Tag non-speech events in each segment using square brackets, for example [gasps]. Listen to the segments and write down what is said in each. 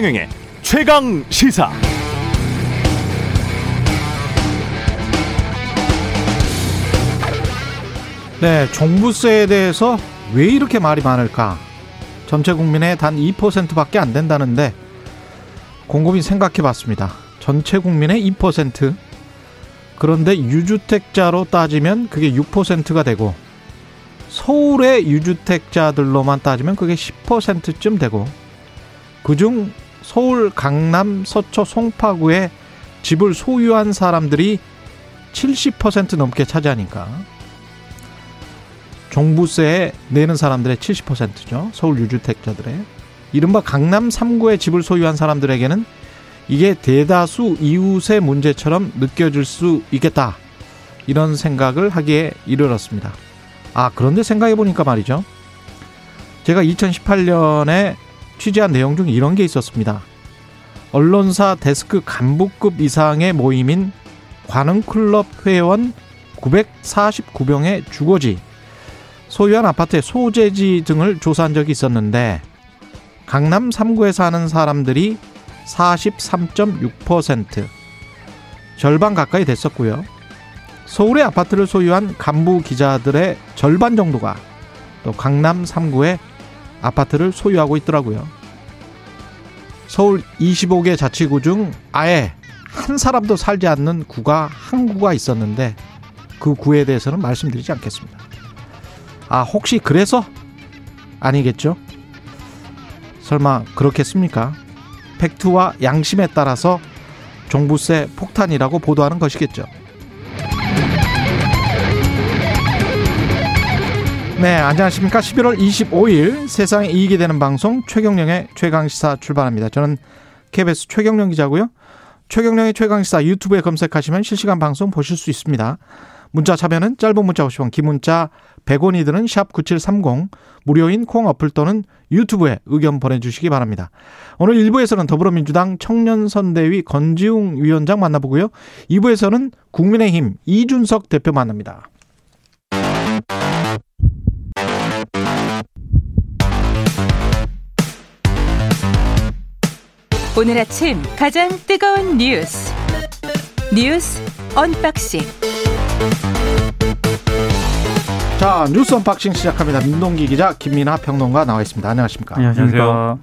최경영의 최강 시사. 네, 종부세에 대해서 왜 이렇게 말이 많을까? 전체 국민의 단 2%밖에 안 된다는데 곰곰이 생각해 봤습니다. 전체 국민의 2%. 그런데 유주택자로 따지면 그게 6%가 되고 서울의 유주택자들로만 따지면 그게 10%쯤 되고 그중 서울 강남 서초 송파구에 집을 소유한 사람들이 70% 넘게 차지하니까 종부세 내는 사람들의 70%죠. 서울 유주택자들의. 이른바 강남 3구에 집을 소유한 사람들에게는 이게 대다수 이웃의 문제처럼 느껴질 수 있겠다. 이런 생각을 하기에 이르렀습니다. 아, 그런데 생각해 보니까 말이죠. 제가 2018년에 취재한 내용 중 이런 게 있었습니다. 언론사 데스크 간부급 이상의 모임인 관흥클럽 회원 949명의 주거지, 소유한 아파트의 소재지 등을 조사한 적이 있었는데 강남 3구에 사는 사람들이 43.6% 절반 가까이 됐었고요. 서울의 아파트를 소유한 간부 기자들의 절반 정도가 또 강남 3구에 아파트를 소유하고 있더라고요. 서울 25개 자치구 중 아예 한 사람도 살지 않는 구가 한 구가 있었는데 그 구에 대해서는 말씀드리지 않겠습니다. 아, 혹시 그래서? 아니겠죠? 설마 그렇겠습니까? 팩트와 양심에 따라서 종부세 폭탄이라고 보도하는 것이겠죠. 네, 안녕하십니까. 11월 25일 세상에 이익이 되는 방송 최경령의 최강시사 출발합니다. 저는 KBS 최경령 기자고요. 최경령의 최강시사 유튜브에 검색하시면 실시간 방송 보실 수 있습니다. 문자 참여는 짧은 문자 50원, 긴 문자 100원이 드는 샵 9730, 무료인 콩 어플 또는 유튜브에 의견 보내주시기 바랍니다. 오늘 1부에서는 더불어민주당 청년선대위 건지웅 위원장 만나보고요. 2부에서는 국민의힘 이준석 대표 만납니다. 오늘 아침 가장 뜨거운 뉴스 뉴스 언박싱 자 뉴스 언박싱 시작합니다. 민동기 기자 김민아 평론가 나와 있습니다. 안녕하십니까? 안녕하십니까.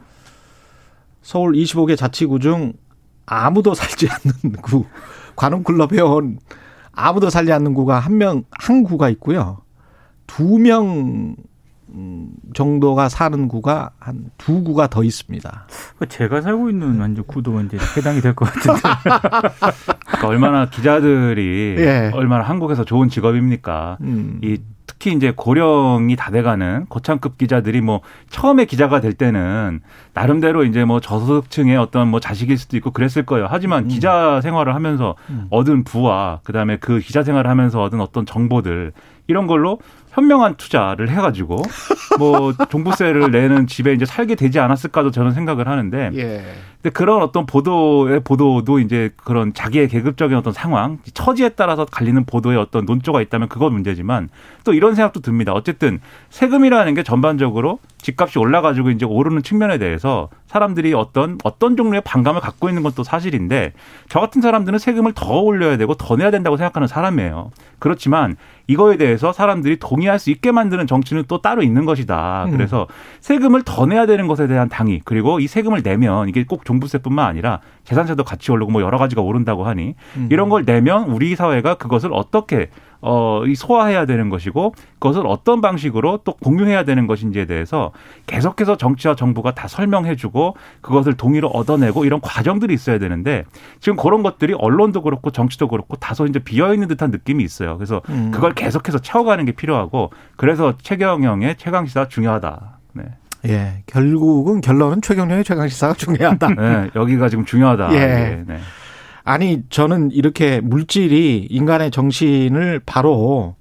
서울 25개 자치구 중 아무도 살지 않는 구 관음클럽 회원 아무도 살지 않는 구가 한 명 한 구가 있고요. 두 명 정도가 사는 구가 한 두 구가 더 있습니다. 제가 살고 있는 완전 구도 이제 해당이 될 것 같은데. [laughs] 그러니까 얼마나 기자들이 예. 얼마나 한국에서 좋은 직업입니까? 음. 이 특히 이제 고령이 다 돼가는 거창급 기자들이 뭐 처음에 기자가 될 때는 나름대로 이제 뭐 저소득층의 어떤 뭐 자식일 수도 있고 그랬을 거예요. 하지만 음. 기자 생활을 하면서 음. 얻은 부와 그다음에 그 기자 생활을 하면서 얻은 어떤 정보들 이런 걸로 현명한 투자를 해가지고 뭐 종부세를 내는 집에 이제 살게 되지 않았을까도 저는 생각을 하는데 [laughs] 예. 근데 그런 어떤 보도의 보도도 이제 그런 자기의 계급적인 어떤 상황, 처지에 따라서 갈리는 보도의 어떤 논조가 있다면 그건 문제지만 또 이런 생각도 듭니다. 어쨌든 세금이라는 게 전반적으로 집값이 올라가지고 이제 오르는 측면에 대해서 사람들이 어떤 어떤 종류의 반감을 갖고 있는 건또 사실인데 저 같은 사람들은 세금을 더 올려야 되고 더 내야 된다고 생각하는 사람이에요. 그렇지만 이거에 대해서 사람들이 동의할 수 있게 만드는 정치는 또 따로 있는 것이다. 음. 그래서 세금을 더 내야 되는 것에 대한 당위 그리고 이 세금을 내면 이게 꼭 종부세뿐만 아니라 재산세도 같이 오르고 뭐 여러 가지가 오른다고 하니 음. 이런 걸 내면 우리 사회가 그것을 어떻게 어, 이 소화해야 되는 것이고 그것을 어떤 방식으로 또 공유해야 되는 것인지에 대해서 계속해서 정치와 정부가 다 설명해주고 그것을 동의를 얻어내고 이런 과정들이 있어야 되는데 지금 그런 것들이 언론도 그렇고 정치도 그렇고 다소 이제 비어 있는 듯한 느낌이 있어요. 그래서 음. 그걸 계속해서 채워가는 게 필요하고 그래서 최경영의 최강시사 중요하다. 네. 예. 결국은 결론은 최경련의 최강 시사가 중요하다. 네, [laughs] 여기가 지금 중요하다. 예. 예, 네. 아니 저는 이렇게 물질이 인간의 정신을 바로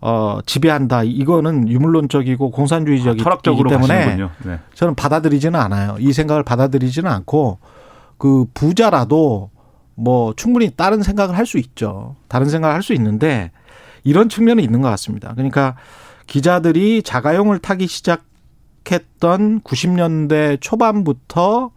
어 지배한다. 이거는 유물론적이고 공산주의적이기 철학적으로 때문에. 네. 저는 받아들이지는 않아요. 이 생각을 받아들이지는 않고 그 부자라도 뭐 충분히 다른 생각을 할 수 있죠. 다른 생각을 할 수 있는데 이런 측면이 있는 것 같습니다. 그러니까 기자들이 자가용을 타기 시작 했던 90년대 초반부터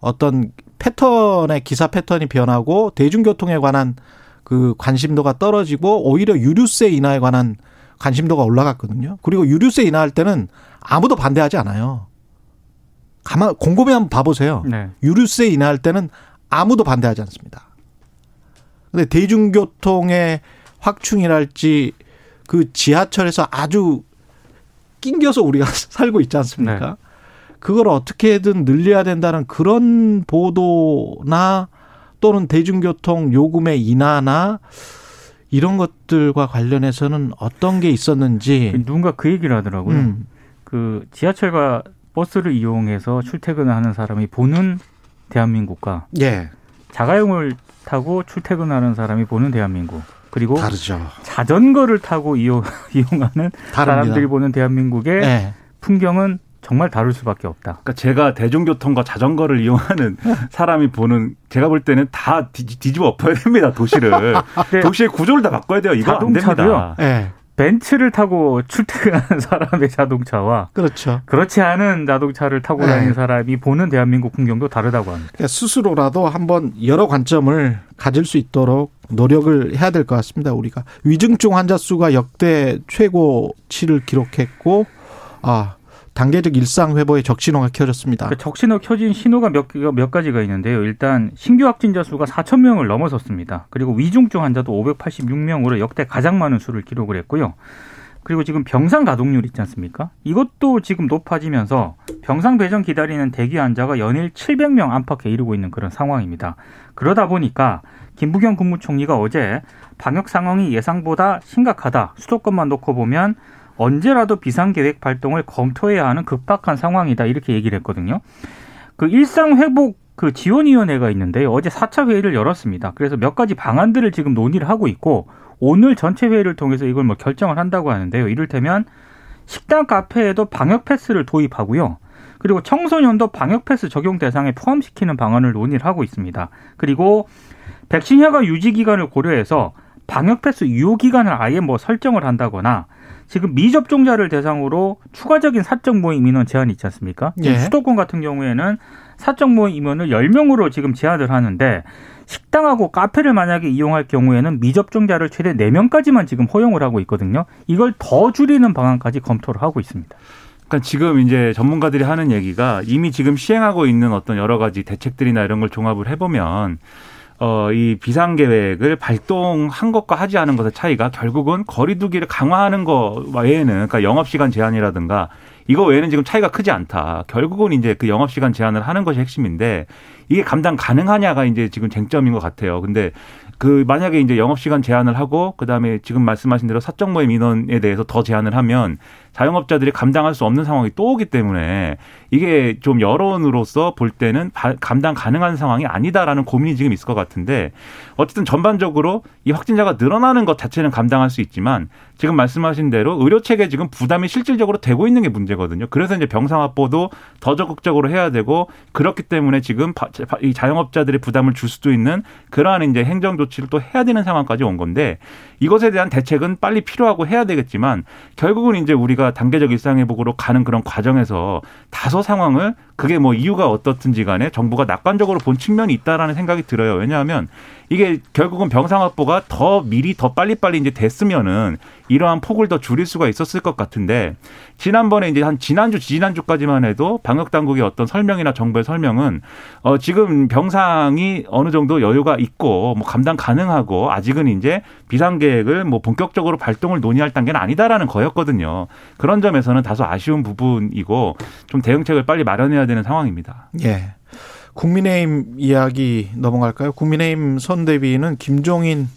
어떤 패턴의 기사 패턴이 변하고 대중교통에 관한 그 관심도가 떨어지고 오히려 유류세 인하에 관한 관심도가 올라갔거든요. 그리고 유류세 인하할 때는 아무도 반대하지 않아요. 가만 곰곰이 한번 봐보세요. 네. 유류세 인하할 때는 아무도 반대하지 않습니다. 근데 대중교통의 확충이랄지 그 지하철에서 아주 낑겨서 우리가 [laughs] 살고 있지 않습니까? 네. 그걸 어떻게든 늘려야 된다는 그런 보도나 또는 대중교통 요금의 인하나 이런 것들과 관련해서는 어떤 게 있었는지 누군가 그 얘기를 하더라고요. 음. 그 지하철과 버스를 이용해서 출퇴근을 하는 사람이 보는 대한민국과 예. 자가용을 타고 출퇴근하는 사람이 보는 대한민국 그리고 다르죠. 자전거를 타고 이용, [laughs] 이용하는 다릅니다. 사람들이 보는 대한민국의 예. 풍경은 정말 다를 수밖에 없다. 그러니까 제가 대중교통과 자전거를 이용하는 [laughs] 사람이 보는 제가 볼 때는 다 뒤 집어 엎어야 됩니다 도시를 [laughs] 네. 도시의 구조를 다 바꿔야 돼요. 이거 안 됩니다. 네. 벤츠를 타고 출퇴근하는 [laughs] 사람의 자동차와 그렇죠. 그렇지 않은 자동차를 타고 네. 다니는 사람이 보는 대한민국 풍경도 다르다고 합니다. 그러니까 스스로라도 한번 여러 관점을 가질 수 있도록 노력을 해야 될 것 같습니다. 우리가 위중증 환자 수가 역대 최고치를 기록했고 아 단계적 일상 회복의 적신호가 켜졌습니다. 그 적신호 켜진 신호가 몇, 몇 가지가 있는데요. 일단 신규 확진자 수가 4천 명을 넘어섰습니다. 그리고 위중증 환자도 586명으로 역대 가장 많은 수를 기록을 했고요. 그리고 지금 병상 가동률 있지 않습니까? 이것도 지금 높아지면서 병상 배정 기다리는 대기 환자가 연일 700명 안팎에 이르고 있는 그런 상황입니다. 그러다 보니까 김부겸 국무총리가 어제 방역 상황이 예상보다 심각하다. 수도권만 놓고 보면 언제라도 비상계획 발동을 검토해야 하는 급박한 상황이다 이렇게 얘기를 했거든요. 그 일상 회복 그 지원위원회가 있는데요. 어제 4차 회의를 열었습니다. 그래서 몇 가지 방안들을 지금 논의를 하고 있고 오늘 전체 회의를 통해서 이걸 뭐 결정을 한다고 하는데요. 이를테면 식당 카페에도 방역 패스를 도입하고요. 그리고 청소년도 방역 패스 적용 대상에 포함시키는 방안을 논의를 하고 있습니다. 그리고 백신 효과 유지 기간을 고려해서 방역 패스 유효 기간을 아예 뭐 설정을 한다거나 지금 미접종자를 대상으로 추가적인 사적 모임 인원 제한이 있지 않습니까? 예. 수도권 같은 경우에는 사적 모임 인원을 10명으로 지금 제한을 하는데 식당하고 카페를 만약에 이용할 경우에는 미접종자를 최대 4명까지만 지금 허용을 하고 있거든요. 이걸 더 줄이는 방안까지 검토를 하고 있습니다. 그러니까 지금 이제 전문가들이 하는 얘기가 이미 지금 시행하고 있는 어떤 여러 가지 대책들이나 이런 걸 종합을 해보면 어, 이 비상 계획을 발동한 것과 하지 않은 것의 차이가 결국은 거리두기를 강화하는 거 외에는 그러니까 영업 시간 제한이라든가 이거 외에는 지금 차이가 크지 않다. 결국은 이제 그 영업 시간 제한을 하는 것이 핵심인데 이게 감당 가능하냐가 이제 지금 쟁점인 것 같아요. 근데 그 만약에 이제 영업 시간 제한을 하고 그다음에 지금 말씀하신 대로 사적 모임 인원에 대해서 더 제한을 하면 자영업자들이 감당할 수 없는 상황이 또 오기 때문에 이게 좀 여론으로서 볼 때는 감당 가능한 상황이 아니다라는 고민이 지금 있을 것 같은데 어쨌든 전반적으로 이 확진자가 늘어나는 것 자체는 감당할 수 있지만 지금 말씀하신 대로 의료 체계 지금 부담이 실질적으로 되고 있는 게 문제거든요. 그래서 이제 병상 확보도 더 적극적으로 해야 되고 그렇기 때문에 지금 이 자영업자들의 부담을 줄 수도 있는 그러한 이제 행정 조치를 또 해야 되는 상황까지 온 건데 이것에 대한 대책은 빨리 필요하고 해야 되겠지만 결국은 이제 우리가 단계적 일상회복으로 가는 그런 과정에서 다소 상황을 그게 뭐 이유가 어떻든지 간에 정부가 낙관적으로 본 측면이 있다라는 생각이 들어요. 왜냐하면 이게 결국은 병상 확보가 더 미리 더 빨리빨리 이제 됐으면은 이러한 폭을 더 줄일 수가 있었을 것 같은데 지난번에 이제 한 지난주 지난주까지만 해도 방역 당국의 어떤 설명이나 정부의 설명은 어 지금 병상이 어느 정도 여유가 있고 뭐 감당 가능하고 아직은 이제 비상 계획을 뭐 본격적으로 발동을 논의할 단계는 아니다라는 거였거든요. 그런 점에서는 다소 아쉬운 부분이고 좀 대응책을 빨리 마련해야 되는 상황입니다. 예. 국민의힘 이야기 넘어갈까요? 국민의힘 선대위는 김종인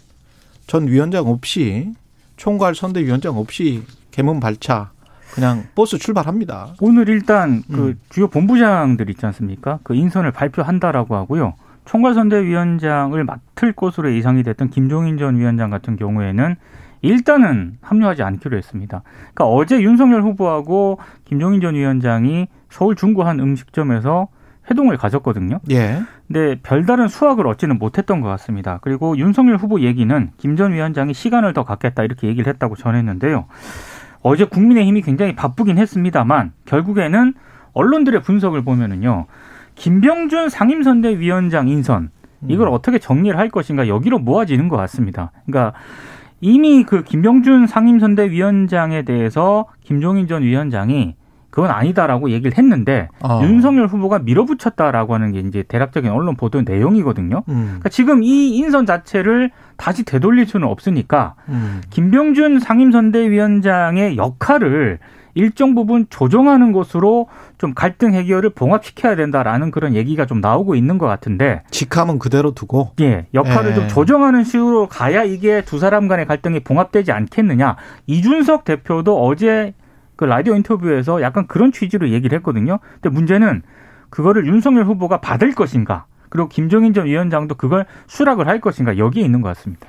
전 위원장 없이 총괄 선대위원장 없이 개문 발차 그냥 버스 출발합니다. 오늘 일단 그 음. 주요 본부장들 있지 않습니까? 그 인선을 발표한다라고 하고요. 총괄 선대위원장을 맡을 것으로 예상이 됐던 김종인 전 위원장 같은 경우에는 일단은 합류하지 않기로 했습니다. 그러니까 어제 윤석열 후보하고 김종인 전 위원장이 서울 중구 한 음식점에서 회동을 가졌거든요. 예. 근데 별다른 수확을 얻지는 못했던 것 같습니다. 그리고 윤석열 후보 얘기는 김 전 위원장이 시간을 더 갖겠다 이렇게 얘기를 했다고 전했는데요. 어제 국민의힘이 굉장히 바쁘긴 했습니다만 결국에는 언론들의 분석을 보면은요. 김병준 상임선대위원장 인선 이걸 음. 어떻게 정리를 할 것인가 여기로 모아지는 것 같습니다. 그러니까 이미 그 김병준 상임선대위원장에 대해서 김종인 전 위원장이 그건 아니다라고 얘기를 했는데 어. 윤석열 후보가 밀어붙였다라고 하는 게 이제 대략적인 언론 보도 내용이거든요. 음. 그러니까 지금 이 인선 자체를 다시 되돌릴 수는 없으니까 음. 김병준 상임선대위원장의 역할을 일정 부분 조정하는 것으로 좀 갈등 해결을 봉합시켜야 된다라는 그런 얘기가 좀 나오고 있는 것 같은데 직함은 그대로 두고 예, 역할을 예. 좀 조정하는 식으로 가야 이게 두 사람 간의 갈등이 봉합되지 않겠느냐. 이준석 대표도 어제 그 라디오 인터뷰에서 약간 그런 취지로 얘기를 했거든요. 근데 문제는 그거를 윤석열 후보가 받을 것인가. 그리고 김종인 전 위원장도 그걸 수락을 할 것인가 여기에 있는 것 같습니다.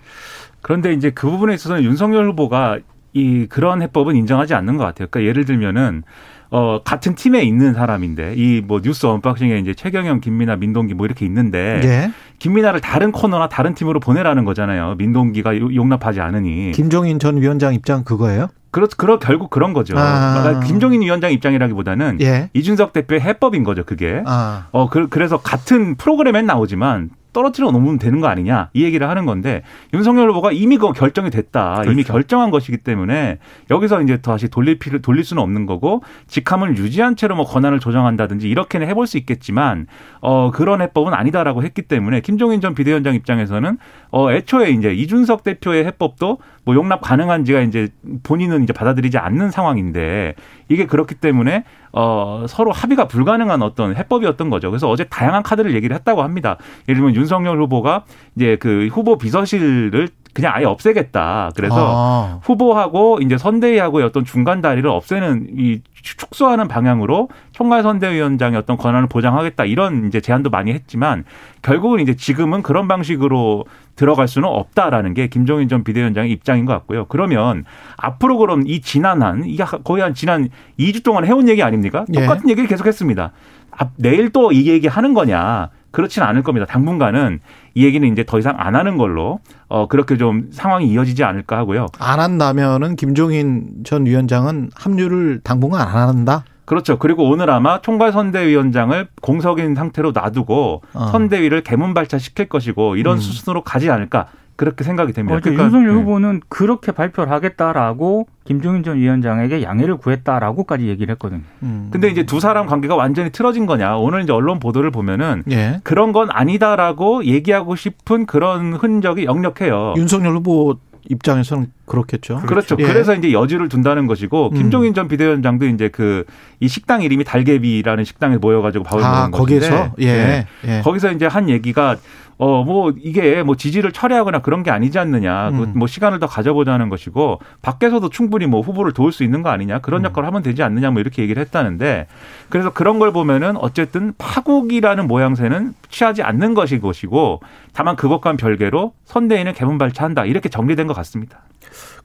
그런데 이제 그 부분에 있어서는 윤석열 후보가 이 그런 해법은 인정하지 않는 것 같아요. 그러니까 예를 들면은 어 같은 팀에 있는 사람인데 이 뭐 뉴스 언박싱에 이제 최경영, 김민아, 민동기 뭐 이렇게 있는데 예. 김민아를 다른 코너나 다른 팀으로 보내라는 거잖아요. 민동기가 요- 용납하지 않으니. 김종인 전 위원장 입장 그거예요? 그렇 그러 결국 그런 거죠. 아. 그러니까 김종인 위원장 입장이라기보다는 예. 이준석 대표의 해법인 거죠. 그게. 아. 어, 그, 그래서 같은 프로그램엔 나오지만 떨어뜨려 놓으면 되는 거 아니냐 이 얘기를 하는 건데 윤석열 후보가 이미 그거 결정이 됐다 이미 그렇죠. 결정한 것이기 때문에 여기서 이제 다시 돌릴 필요 돌릴 수는 없는 거고 직함을 유지한 채로 뭐 권한을 조정한다든지 이렇게는 해볼 수 있겠지만 어 그런 해법은 아니다라고 했기 때문에 김종인 전 비대위원장 입장에서는 어 애초에 이제 이준석 대표의 해법도 뭐 용납 가능한지가 이제 본인은 이제 받아들이지 않는 상황인데 이게 그렇기 때문에 어 서로 합의가 불가능한 어떤 해법이었던 거죠. 그래서 어제 다양한 카드를 얘기를 했다고 합니다. 예를 들면 윤석열 후보가 이제 그 후보 비서실을 그냥 아예 없애겠다. 그래서 아. 후보하고 이제 선대위하고의 어떤 중간 다리를 없애는 이 축소하는 방향으로 총괄 선대위원장의 어떤 권한을 보장하겠다 이런 이제 제안도 많이 했지만 결국은 이제 지금은 그런 방식으로 들어갈 수는 없다라는 게 김종인 전 비대위원장의 입장인 것 같고요. 그러면 앞으로 그럼 이 지난한 이게 거의 한 지난 2주 동안 해온 얘기 아닙니까? 예. 똑같은 얘기를 계속했습니다. 앞- 내일 또 이 얘기 하는 거냐? 그렇진 않을 겁니다. 당분간은 이 얘기는 이제 더 이상 안 하는 걸로 어 그렇게 좀 상황이 이어지지 않을까 하고요. 안 한다면은 김종인 전 위원장은 합류를 당분간 안 한다. 그렇죠. 그리고 오늘 아마 총괄 선대위원장을 공석인 상태로 놔두고 어. 선대위를 개문발차 시킬 것이고 이런 음. 수순으로 가지 않을까 그렇게 생각이 됩니다. 어, 그러니까 윤석열 네. 후보는 그렇게 발표를 하겠다라고 김종인 전 위원장에게 양해를 구했다라고까지 얘기를 했거든요. 음. 근데 이제 두 사람 관계가 완전히 틀어진 거냐? 오늘 이제 언론 보도를 보면은 예. 그런 건 아니다라고 얘기하고 싶은 그런 흔적이 역력해요. 윤석열 후보 입장에서는 그렇겠죠. 그렇죠. 예. 그래서 이제 여지를 둔다는 것이고 음. 김종인 전 비대위원장도 이제 그 이 식당 이름이 달개비라는 식당에 모여가지고 밥을 아 먹는 것인데 거기에서 예. 네. 예. 거기서 이제 한 얘기가 어 뭐 이게 뭐 지지를 철회하거나 그런 게 아니지 않느냐. 그 음. 뭐 시간을 더 가져보자는 것이고 밖에서도 충분히 뭐 후보를 도울 수 있는 거 아니냐. 그런 음. 역할을 하면 되지 않느냐. 뭐 이렇게 얘기를 했다는데 그래서 그런 걸 보면은 어쨌든 파국이라는 모양새는 취하지 않는 것이 것이고 다만 그것과는 별개로 선대위는 개문발차한다. 이렇게 정리된 것 같습니다.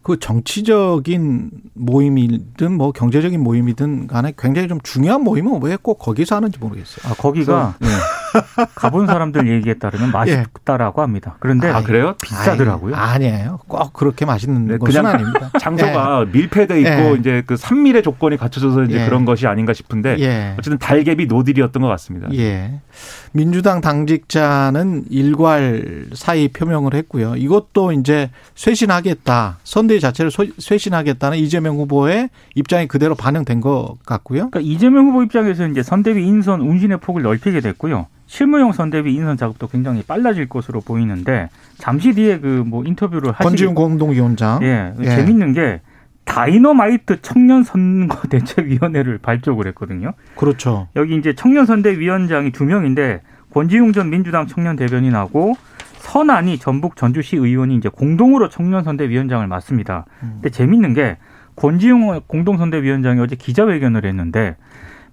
그 정치적인 모임이든 뭐 경제적인 모임이든 간에 굉장히 좀 중요한 모임은 왜 꼭 거기서 하는지 모르겠어요. 아, 거기가 가본 사람들 얘기에 따르면 맛있다라고 합니다. 그런데 아 그래요? 비싸더라고요. 아니, 아니에요. 꼭 그렇게 맛있는 네, 것은 그냥 아닙니다. [laughs] 장소가 밀폐돼 있고 예. 이제 그 산밀의 조건이 갖춰져서 이제 예. 그런 것이 아닌가 싶은데 예. 어쨌든 달개비 노딜이었던 것 같습니다. 예. 민주당 당직자는 일괄 사의 표명을 했고요. 이것도 이제 쇄신하겠다. 선대위 자체를 소- 쇄신하겠다는 이재명 후보의 입장이 그대로 반영된 것 같고요. 그러니까 이재명 후보 입장에서 이제 선대위 인선 운신의 폭을 넓히게 됐고요. 실무용 선대위 인선 작업도 굉장히 빨라질 것으로 보이는데 잠시 뒤에 그 뭐 인터뷰를 하시게 권지훈 공동위원장. 예, 예. 재밌는 게 다이너마이트 청년 선거 [laughs] 대책위원회를 발족을 했거든요. 그렇죠. 여기 이제 청년 선대위원장이 두 명인데 권지웅 전 민주당 청년 대변인하고 선안이 전북 전주시 의원이 이제 공동으로 청년 선대위원장을 맡습니다. 근데 재밌는 게 권지웅 공동선대위원장이 어제 기자회견을 했는데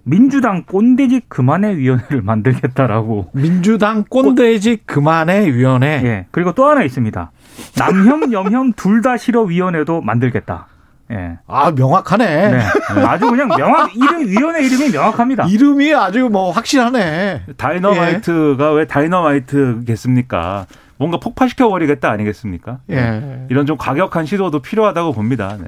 민주당 꼰대지 그만의 위원회를 만들겠다라고. 민주당 꼰대지 그만해 위원회. 예. 그리고 또 하나 있습니다. 남혐, 염혐 둘 다 싫어 위원회도 만들겠다. 예. 아 명확하네. 네. 아주 그냥 명확 이름 위원회 이름이 명확합니다. 이름이 아주 뭐 확실하네. 다이너마이트가 왜 다이너마이트겠습니까? 뭔가 폭파시켜 버리겠다 아니겠습니까? 예. 이런 좀 과격한 시도도 필요하다고 봅니다. 네.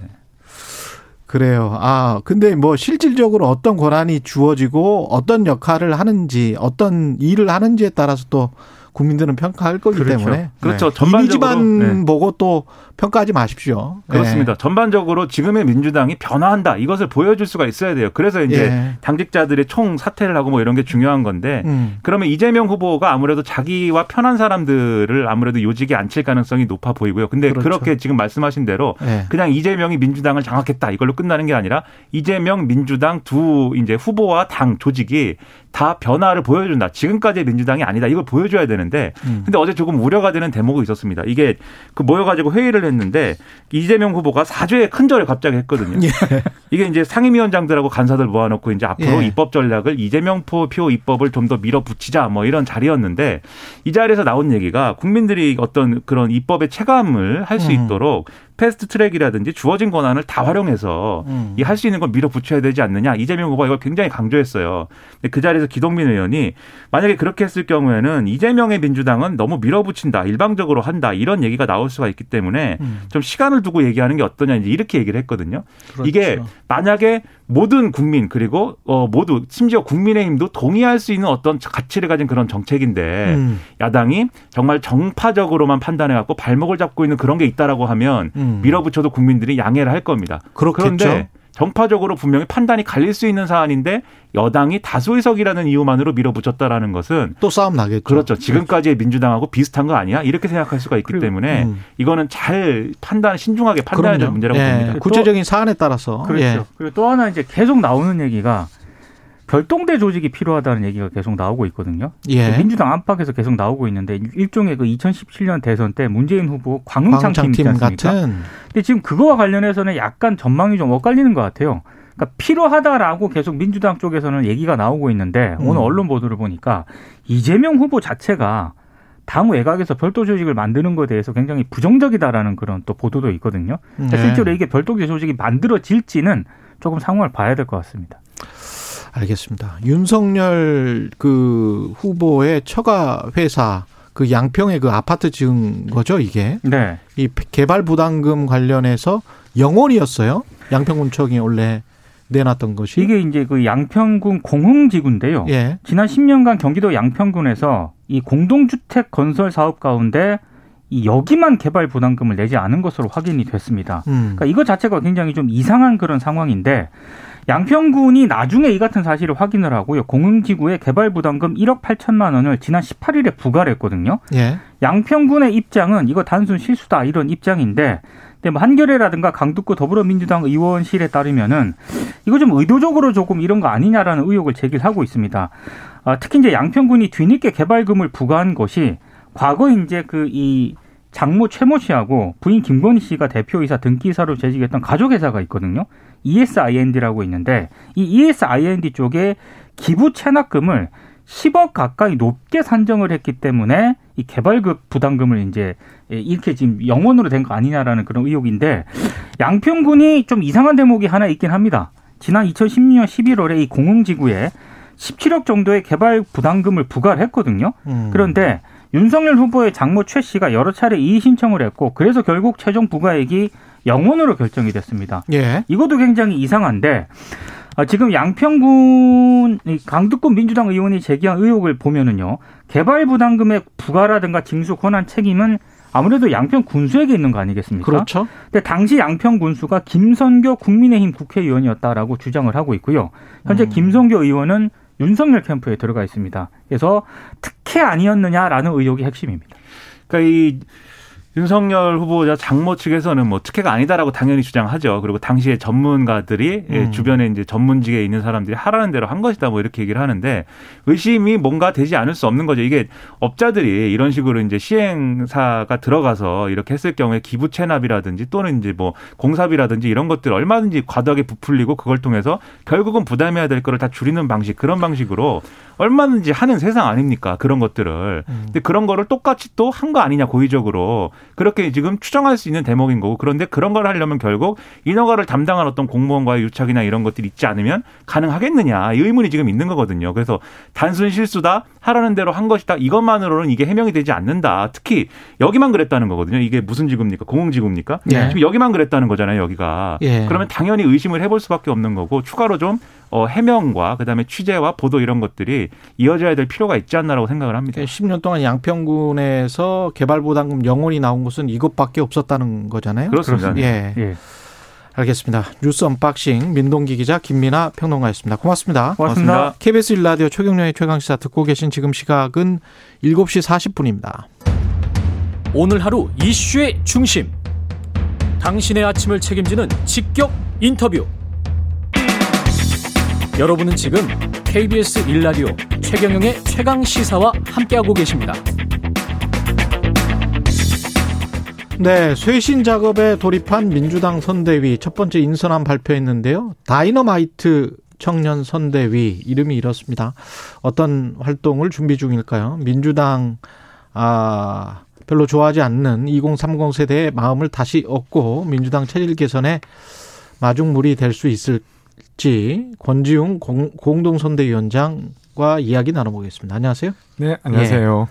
그래요. 아, 근데 뭐 실질적으로 어떤 권한이 주어지고 어떤 역할을 하는지 어떤 일을 하는지에 따라서 또 국민들은 평가할 거기 그렇죠. 때문에 그렇죠. 네. 전반적으로, 이미지만 네. 보고 또 평가하지 마십시오. 그렇습니다. 전반적으로 지금의 민주당이 변화한다 이것을 보여줄 수가 있어야 돼요. 그래서 이제 예. 당직자들의 총 사퇴를 하고 뭐 이런 게 중요한 건데 음. 그러면 이재명 후보가 아무래도 자기와 편한 사람들을 아무래도 요직에 앉힐 가능성이 높아 보이고요. 근데 그렇죠. 그렇게 지금 말씀하신 대로 예. 그냥 이재명이 민주당을 장악했다 이걸로 끝나는 게 아니라 이재명 민주당 두 이제 후보와 당 조직이 다 변화를 보여준다. 지금까지의 민주당이 아니다. 이걸 보여줘야 되는데 음. 근데 어제 조금 우려가 되는 대목이 있었습니다. 이게 그 모여가지고 회의를 했는데 이재명 후보가 사죄의 큰절을 갑자기 했거든요. 이게 이제 상임위원장들하고 간사들 모아놓고 이제 앞으로 예. 입법 전략을 이재명 표 입법을 좀 더 밀어붙이자 뭐 이런 자리였는데 이 자리에서 나온 얘기가 국민들이 어떤 그런 입법의 체감을 할수 음. 있도록 패스트 트랙이라든지 주어진 권한을 다 활용해서 음. 이할 수 있는 걸 밀어붙여야 되지 않느냐 이재명 후보가 이걸 굉장히 강조했어요. 근데 그 자리에서 기동민 의원이 만약에 그렇게 했을 경우에는 이재명의 민주당은 너무 밀어붙인다 일방적으로 한다 이런 얘기가 나올 수가 있기 때문에 음. 좀 시간을 두고 얘기하는 게 어떠냐 이제 이렇게 얘기를 했거든요. 그렇죠. 이게 만약에 모든 국민 그리고 어 모두 심지어 국민의힘도 동의할 수 있는 어떤 가치를 가진 그런 정책인데 음. 야당이 정말 정파적으로만 판단해 갖고 발목을 잡고 있는 그런 게 있다라고 하면 음. 밀어붙여도 국민들이 양해를 할 겁니다. 그렇겠죠. 그런데 정파적으로 분명히 판단이 갈릴 수 있는 사안인데 여당이 다수 의석이라는 이유만으로 밀어붙였다라는 것은 또 싸움 나겠죠. 그렇죠. 지금까지의 민주당하고 비슷한 거 아니야? 이렇게 생각할 수가 있기 그리고, 때문에 음. 이거는 잘 판단, 신중하게 판단해야 될. 문제라고 예. 봅니다. 구체적인 사안에 따라서 그렇죠. 예. 그리고 또 하나 이제 계속 나오는 얘기가 별동대 조직이 필요하다는 얘기가 계속 나오고 있거든요. 예. 민주당 안팎에서 계속 나오고 있는데 일종의 그 2017년 대선 때 문재인 후보 광흥창 팀 있지 광장팀 않습니까? 같은 근데 지금 그거와 관련해서는 약간 전망이 좀 엇갈리는 것 같아요. 그러니까 필요하다라고 계속 민주당 쪽에서는 얘기가 나오고 있는데 음. 오늘 언론 보도를 보니까 이재명 후보 자체가 당 외곽에서 별도 조직을 만드는 것에 대해서 굉장히 부정적이다라는 그런 또 보도도 있거든요. 네. 실제로 이게 별도 조직이 만들어질지는 조금 상황을 봐야 될 것 같습니다. 알겠습니다. 윤석열 그 후보의 처가 회사 그 양평에 그 아파트 지은 거죠, 이게. 네. 이 개발 부담금 관련해서 영원이었어요. 양평군청이 원래 내놨던 것이. 이게 이제 그 양평군 공흥지구인데요. 예. 지난 10년간 경기도 양평군에서 이 공동주택 건설 사업 가운데 이 여기만 개발 부담금을 내지 않은 것으로 확인이 됐습니다. 음. 그러니까 이거 자체가 굉장히 좀 이상한 그런 상황인데 양평군이 나중에 이 같은 사실을 확인을 하고요. 공흥지구에 개발 부담금 1억 8천만 원을 지난 18일에 부과를 했거든요. 예. 양평군의 입장은 이거 단순 실수다 이런 입장인데 근데 뭐 한겨레라든가 강북구 더불어민주당 의원실에 따르면은 이거 좀 의도적으로 조금 이런 거 아니냐라는 의혹을 제기하고 있습니다. 아, 특히 이제 양평군이 뒤늦게 개발금을 부과한 것이 과거 이제 그이 장모 최모 씨하고 부인 김건희 씨가 대표이사 등기사로 재직했던 가족회사가 있거든요. ESIND라고 있는데 이 ESIND 쪽에 기부 체납금을 10억 가까이 높게 산정을 했기 때문에 이 개발급 부담금을 이제 이렇게 지금 영원으로 된 거 아니냐라는 그런 의혹인데 양평 군이 좀 이상한 대목이 하나 있긴 합니다. 지난 2016년 11월에 이 공흥지구에 17억 정도의 개발 부담금을 부과를 했거든요. 음. 그런데 윤석열 후보의 장모 최 씨가 여러 차례 이의 신청을 했고 그래서 결국 최종 부과액이 영원으로 결정이 됐습니다. 예. 이것도 굉장히 이상한데 아, 지금 양평군 이 강두권 민주당 의원이 제기한 의혹을 보면은요 개발 부담금의 부과라든가 징수 권한 책임은 아무래도 양평 군수에게 있는 거 아니겠습니까? 그렇죠. 근데 당시 양평 군수가 김선교 국민의힘 국회의원이었다라고 주장을 하고 있고요. 현재 음. 김선교 의원은 윤석열 캠프에 들어가 있습니다. 그래서 특혜 아니었느냐라는 의혹이 핵심입니다. 그러니까 이 윤석열 후보자 장모 측에서는 뭐 특혜가 아니다라고 당연히 주장하죠. 그리고 당시에 전문가들이 예, 음. 주변에 이제 전문직에 있는 사람들이 하라는 대로 한 것이다 뭐 이렇게 얘기를 하는데 의심이 뭔가 되지 않을 수 없는 거죠. 이게 업자들이 이런 식으로 이제 시행사가 들어가서 이렇게 했을 경우에 기부 체납이라든지 또는 이제 뭐 공사비라든지 이런 것들 얼마든지 과도하게 부풀리고 그걸 통해서 결국은 부담해야 될 거를 다 줄이는 방식 그런 방식으로 얼마든지 하는 세상 아닙니까? 그런 것들을. 음. 근데 그런 거를 똑같이 또 한 거 아니냐 고의적으로 그렇게 지금 추정할 수 있는 대목인 거고 그런데 그런 걸 하려면 결국 인허가를 담당한 어떤 공무원과의 유착이나 이런 것들이 있지 않으면 가능하겠느냐 이 의문이 지금 있는 거거든요. 그래서 단순 실수다 하라는 대로 한 것이다 이것만으로는 이게 해명이 되지 않는다. 특히 여기만 그랬다는 거거든요. 이게 무슨 지구입니까? 공흥지구입니까? 예. 지금 여기만 그랬다는 거잖아요. 여기가. 예. 그러면 당연히 의심을 해볼 수밖에 없는 거고 추가로 좀 어, 해명과 그다음에 취재와 보도 이런 것들이 이어져야 될 필요가 있지 않나라고 생각을 합니다. 10년 동안 양평군에서 개발부담금 0원이 나온 것은 이것밖에 없었다는 거잖아요. 그렇습니다. 예. 예. 알겠습니다. 뉴스 언박싱 민동기 기자 김민아 평론가였습니다. 고맙습니다. 고맙습니다. KBS 1라디오 최경영의 최강시사 듣고 계신 지금 시각은 7시 40분입니다. 오늘 하루 이슈의 중심. 당신의 아침을 책임지는 직격 인터뷰. 여러분은 지금 KBS 일라디오 최경영의 최강 시사와 함께하고 계십니다. 네, 쇄신 작업에 돌입한 민주당 선대위 첫 번째 인선안 발표했는데요. 다이너마이트 청년 선대위 이름이 이렇습니다. 어떤 활동을 준비 중일까요? 민주당 아 별로 좋아하지 않는 2030 세대의 마음을 다시 얻고 민주당 체질 개선에 마중물이 될 수 있을 지 권지웅 공, 공동선대위원장과 이야기 나눠보겠습니다. 안녕하세요. 네, 안녕하세요.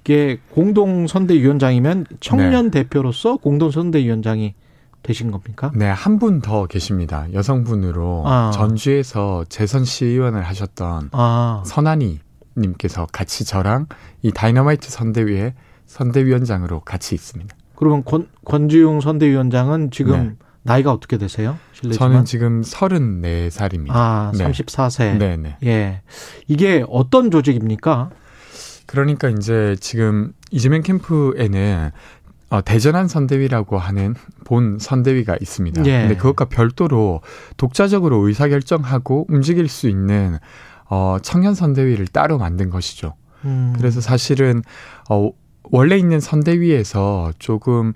이게 공동선대위원장이면 청년 대표로서 공동선대위원장이 되신 겁니까? 네, 한 분 더 계십니다. 여성분으로 아. 전주에서 재선 시의원을 하셨던 아, 선한이 님께서 같이 저랑 이 다이너마이트 선대위의 선대위원장으로 같이 있습니다. 그러면 권, 권지웅 선대위원장은 지금 네. 나이가 어떻게 되세요? 실례지만. 저는 지금 34살입니다. 아, 네. 34세. 네, 네. 예. 이게 어떤 조직입니까? 그러니까 이제 지금 이재명 캠프에는 어, 대전한 선대위라고 하는 본 선대위가 있습니다. 예. 근데 그것과 별도로 독자적으로 의사결정하고 움직일 수 있는 어, 청년 선대위를 따로 만든 것이죠. 음, 그래서 사실은 어 원래 있는 선대위에서 조금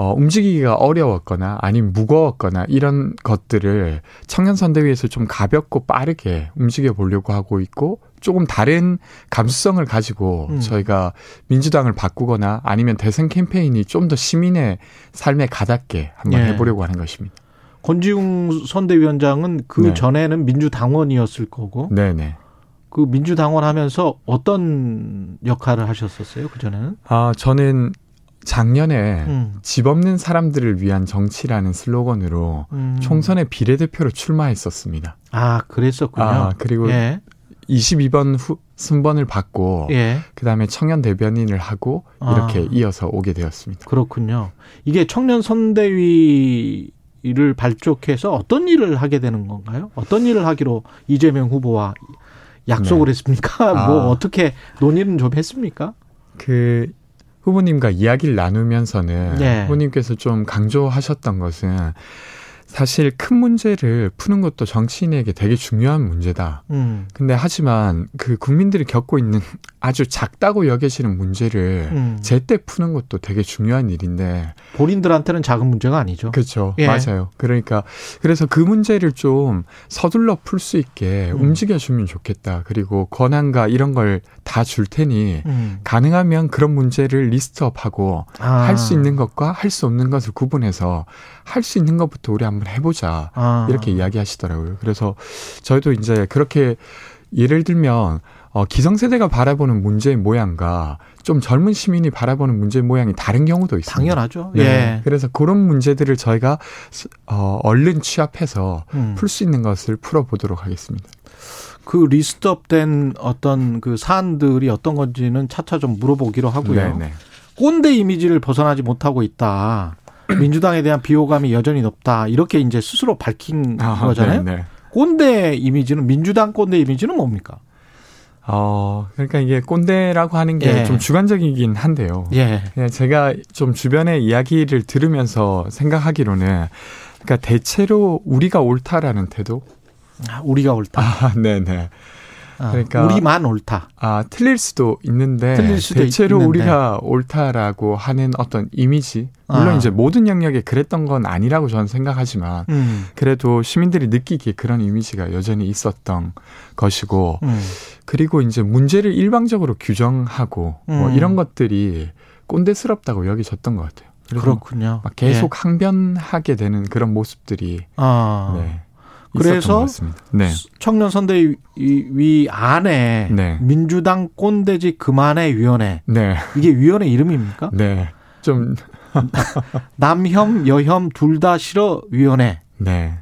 어 움직이기가 어려웠거나 아니면 무거웠거나 이런 것들을 청년 선대위에서 좀 가볍고 빠르게 움직여 보려고 하고 있고 조금 다른 감수성을 가지고 음. 저희가 민주당을 바꾸거나 아니면 대선 캠페인이 좀 더 시민의 삶에 가닿게 한번 예. 해보려고 하는 것입니다. 권지웅 선대위원장은 그 네. 전에는 민주당원이었을 거고 네네. 그 민주당원 하면서 어떤 역할을 하셨었어요? 그 전에는? 아 저는 작년에 음, 집 없는 사람들을 위한 정치라는 슬로건으로 음. 총선에 비례대표로 출마했었습니다. 아, 그랬었군요. 아, 그리고 예. 22번 후, 순번을 받고 예. 그다음에 청년 대변인을 하고 이렇게 아. 이어서 오게 되었습니다. 그렇군요. 이게 청년 선대위 를 발족해서 어떤 일을 하게 되는 건가요? 어떤 일을 하기로 이재명 후보와 약속을 네. 했습니까? [laughs] 아. 뭐 어떻게 논의는 좀 했습니까? 그 후보님과 이야기를 나누면서는 네. 후보님께서 좀 강조하셨던 것은 사실 큰 문제를 푸는 것도 정치인에게 되게 중요한 문제다. 음. 근데 하지만 그 국민들이 겪고 있는 아주 작다고 여겨지는 문제를 음. 제때 푸는 것도 되게 중요한 일인데 본인들한테는 작은 문제가 아니죠. 그렇죠. 예. 맞아요. 그러니까 그래서 그 문제를 좀 서둘러 풀 수 있게 음. 움직여주면 좋겠다. 그리고 권한과 이런 걸 다 줄 테니 음. 가능하면 그런 문제를 리스트업하고 아. 할수 있는 것과 할 수 없는 것을 구분해서 할 수 있는 것부터 우리 한번 해보자. 아. 이렇게 이야기하시더라고요. 그래서 저희도 이제 그렇게 예를 들면 어, 기성세대가 바라보는 문제의 모양과 좀 젊은 시민이 바라보는 문제의 모양이 다른 경우도 있습니다. 당연하죠. 네. 예. 그래서 그런 문제들을 저희가 어, 얼른 취합해서 음. 풀수 있는 것을 풀어보도록 하겠습니다. 그 리스트업된 어떤 그 사안들이 어떤 건지는 차차 좀 물어보기로 하고요. 네, 네. 꼰대 이미지를 벗어나지 못하고 있다. [clears throat] 민주당에 대한 비호감이 여전히 높다. 이렇게 이제 스스로 밝힌 아, 거잖아요. 네, 네. 꼰대 이미지는 민주당 꼰대 이미지는 뭡니까? 어, 그러니까 이게 꼰대라고 하는 게 예. 좀 주관적이긴 한데요. 예. 그냥 제가 좀 주변의 이야기를 들으면서 생각하기로는 그러니까 대체로 우리가 옳다라는 태도. 아, 우리가 옳다. 아, [laughs] 네네. 아, 그러니까 우리만 옳다. 아, 틀릴 수도 있는데 틀릴 수도 대체로 있는데. 우리가 옳다라고 하는 어떤 이미지 물론 아. 이제 모든 영역에 그랬던 건 아니라고 저는 생각하지만 음. 그래도 시민들이 느끼기에 그런 이미지가 여전히 있었던 것이고 음. 그리고 이제 문제를 일방적으로 규정하고 뭐 음. 이런 것들이 꼰대스럽다고 여겨졌던 것 같아요. 그렇군요. 막 계속 예. 항변하게 되는 그런 모습들이 아. 네. 그래서. 네. 청년 선대위 안에 네. 민주당 꼰대지 그만해 위원회 네. 이게 위원회 이름입니까? 네. 좀 [laughs] 남혐 여혐 둘 다 싫어 위원회. 네.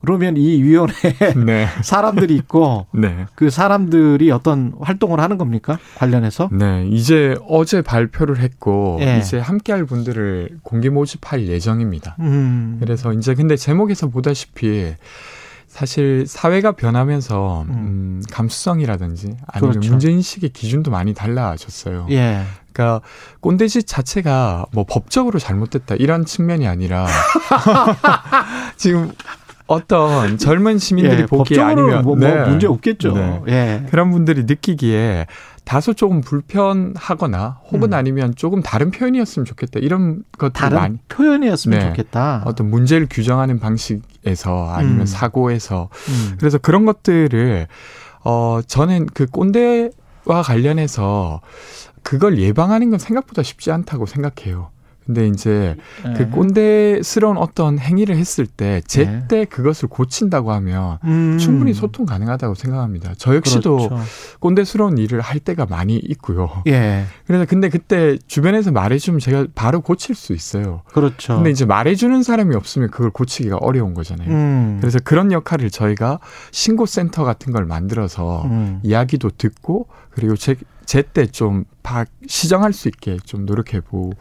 그러면 이 위원회에 [laughs] 네. [laughs] 사람들이 있고 네. 그 사람들이 어떤 활동을 하는 겁니까? 관련해서? 네, 이제 어제 발표를 했고 예. 이제 함께할 분들을 공개 모집할 예정입니다. 음. 그래서 이제 근데 제목에서 보다시피 사실 사회가 변하면서 음, 감수성이라든지 아니면 그렇죠. 문제 인식의 기준도 많이 달라졌어요. 예. 그러니까 꼰대짓 자체가 뭐 법적으로 잘못됐다 이런 측면이 아니라 [laughs] 지금 어떤 젊은 시민들이 예, 보기에 아니면 뭐, 뭐 문제 없겠죠. 네. 예. 그런 분들이 느끼기에 다소 조금 불편하거나 혹은 음. 아니면 조금 다른 표현이었으면 좋겠다 이런 것들 다른 많이 표현이었으면 네. 좋겠다. 어떤 문제를 규정하는 방식에서 아니면 음. 사고에서 음. 그래서 그런 것들을 어 저는 그 꼰대와 관련해서 그걸 예방하는 건 생각보다 쉽지 않다고 생각해요. 근데 이제 예. 그 꼰대스러운 어떤 행위를 했을 때 제때 그것을 고친다고 하면 음. 충분히 소통 가능하다고 생각합니다. 저 역시도 그렇죠. 꼰대스러운 일을 할 때가 많이 있고요. 예. 그래서 근데 그때 주변에서 말해주면 제가 바로 고칠 수 있어요. 그렇죠. 근데 이제 말해주는 사람이 없으면 그걸 고치기가 어려운 거잖아요. 음. 그래서 그런 역할을 저희가 신고센터 같은 걸 만들어서 음. 이야기도 듣고 그리고 제, 제때 좀 바, 시정할 수 있게 좀 노력해 보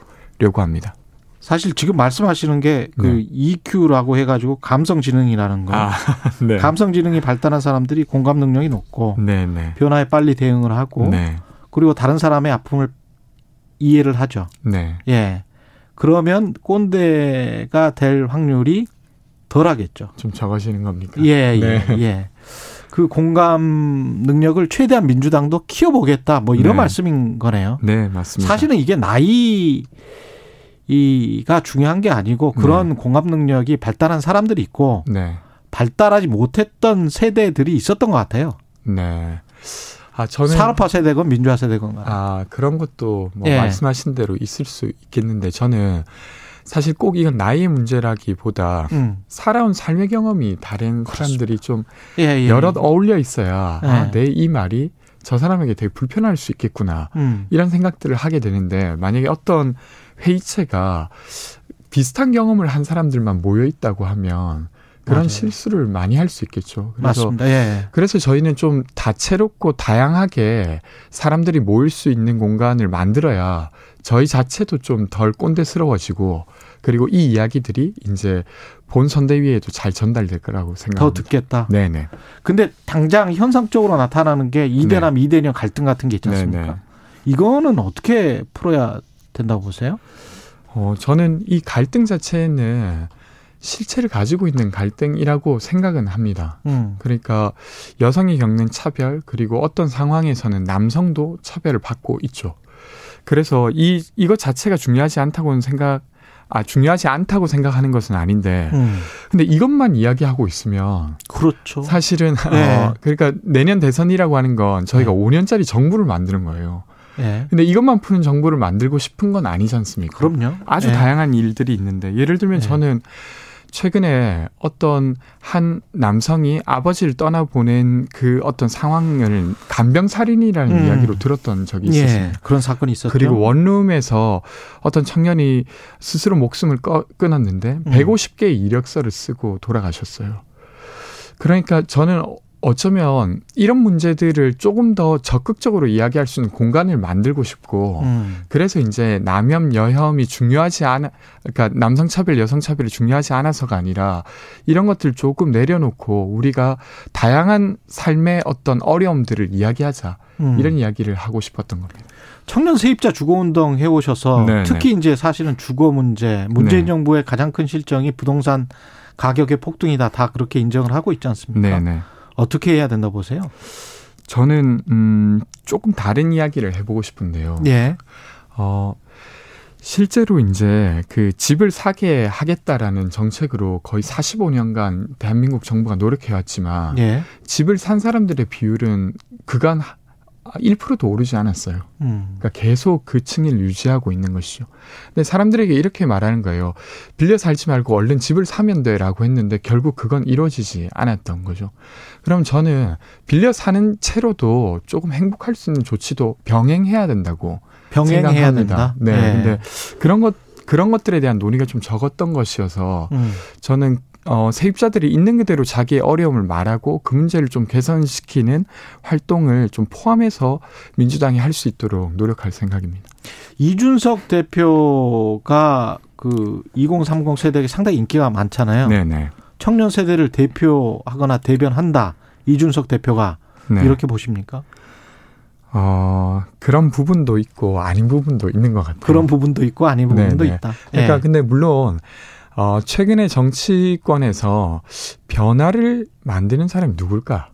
려고 합니다. 사실 지금 말씀하시는 게그 네. EQ라고 해가지고 감성지능이라는 거. [laughs] 네. 감성지능이 발달한 사람들이 공감 능력이 높고 네 네. 변화에 빨리 대응을 하고 네. 그리고 다른 사람의 아픔을 이해를 하죠. 네. 예. 그러면 꼰대가 될 확률이 덜하겠죠. 좀 적어지는 겁니까? 예, 예, 네. 예. 그 공감 능력을 최대한 민주당도 키워보겠다. 뭐 이런 네. 말씀인 거네요. 네, 맞습니다. 사실은 이게 나이 가 중요한 게 아니고 그런 공감 능력이 발달한 사람들이 있고 네. 발달하지 못했던 세대들이 있었던 것 같아요. 네. 아, 저는 산업화 세대건 민주화 세대건. 아, 그런 것도 뭐 예. 말씀하신 대로 있을 수 있겠는데 저는 사실 꼭 이건 나이의 문제라기보다 음. 살아온 삶의 경험이 다른 사람들이 좀 예, 예. 여럿 어울려 있어야 예. 아, 내 이 말이 저 사람에게 되게 불편할 수 있겠구나. 음. 이런 생각들을 하게 되는데 만약에 어떤 회의체가 비슷한 경험을 한 사람들만 모여 있다고 하면 그런 맞아요. 실수를 많이 할 수 있겠죠. 그래서 맞습니다. 예. 그래서 저희는 좀 다채롭고 다양하게 사람들이 모일 수 있는 공간을 만들어야 저희 자체도 좀 덜 꼰대스러워지고 그리고 이 이야기들이 이제 본 선대위에도 잘 전달될 거라고 더 생각합니다. 듣겠다. 네네. 근데 당장 현상적으로 나타나는 게 이대남 이대녀 갈등 같은 게 있지 않습니까? 네네. 이거는 어떻게 풀어야 된다고 보세요? 어, 저는 이 갈등 자체는 실체를 가지고 있는 갈등이라고 생각은 합니다. 음. 그러니까 여성이 겪는 차별 그리고 어떤 상황에서는 남성도 차별을 받고 있죠. 그래서 이 이것 자체가 중요하지 않다고는 생각 아 중요하지 않다고 생각하는 것은 아닌데 음. 근데 이것만 이야기하고 있으면 그렇죠. 사실은 네. 어, 그러니까 내년 대선이라고 하는 건 저희가 네. 5년짜리 정부를 만드는 거예요. 예. 근데 이것만 푸는 정부를 만들고 싶은 건 아니지 않습니까? 그럼요. 아주 예. 다양한 일들이 있는데 예를 들면 네. 저는 최근에 어떤 한 남성이 아버지를 떠나보낸 그 어떤 상황을 간병살인이라는 음. 이야기로 들었던 적이 예. 있었습니다. 그런 사건이 있었죠. 그리고 원룸에서 어떤 청년이 스스로 목숨을 꺼, 끊었는데 음. 150개의 이력서를 쓰고 돌아가셨어요. 그러니까 저는 어쩌면 이런 문제들을 조금 더 적극적으로 이야기할 수 있는 공간을 만들고 싶고 음. 그래서 이제 남혐 여혐이 중요하지 않아 그러니까 남성 차별 여성 차별이 중요하지 않아서가 아니라 이런 것들 조금 내려놓고 우리가 다양한 삶의 어떤 어려움들을 이야기하자 음. 이런 이야기를 하고 싶었던 겁니다. 청년 세입자 주거 운동 해 오셔서 네, 특히 이제 사실은 주거 문제, 문재인 네. 정부의 가장 큰 실정이 부동산 가격의 폭등이다. 다 그렇게 인정을 하고 있지 않습니까? 네네. 어떻게 해야 된다 보세요? 저는 음 조금 다른 이야기를 해보고 싶은데요. 예. 어 실제로 이제 그 집을 사게 하겠다라는 정책으로 거의 45년간 대한민국 정부가 노력해왔지만 예. 집을 산 사람들의 비율은 그간 1%도 오르지 않았어요. 음. 그러니까 계속 그 층을 유지하고 있는 것이죠. 근데 사람들에게 이렇게 말하는 거예요. 빌려 살지 말고 얼른 집을 사면 돼라고 했는데 결국 그건 이루어지지 않았던 거죠. 그럼 저는 빌려 사는 채로도 조금 행복할 수 있는 조치도 병행해야 된다고 병행해야 생각합니다. 된다. 네. 근데 그런 것 그런 것들에 대한 논의가 좀 적었던 것이어서 음. 저는 어, 세입자들이 있는 그대로 자기의 어려움을 말하고 그 문제를 좀 개선시키는 활동을 좀 포함해서 민주당이 할 수 있도록 노력할 생각입니다. 이준석 대표가 그 2030 세대에 상당히 인기가 많잖아요. 네네. 청년 세대를 대표하거나 대변한다. 이준석 대표가 네. 이렇게 보십니까? 어, 그런 부분도 있고 아닌 부분도 있는 것 같아요. 그런 부분도 있고 아닌 부분도 네네. 있다. 그러니까 예. 근데 물론 어, 최근에 정치권에서 변화를 만드는 사람이 누굴까?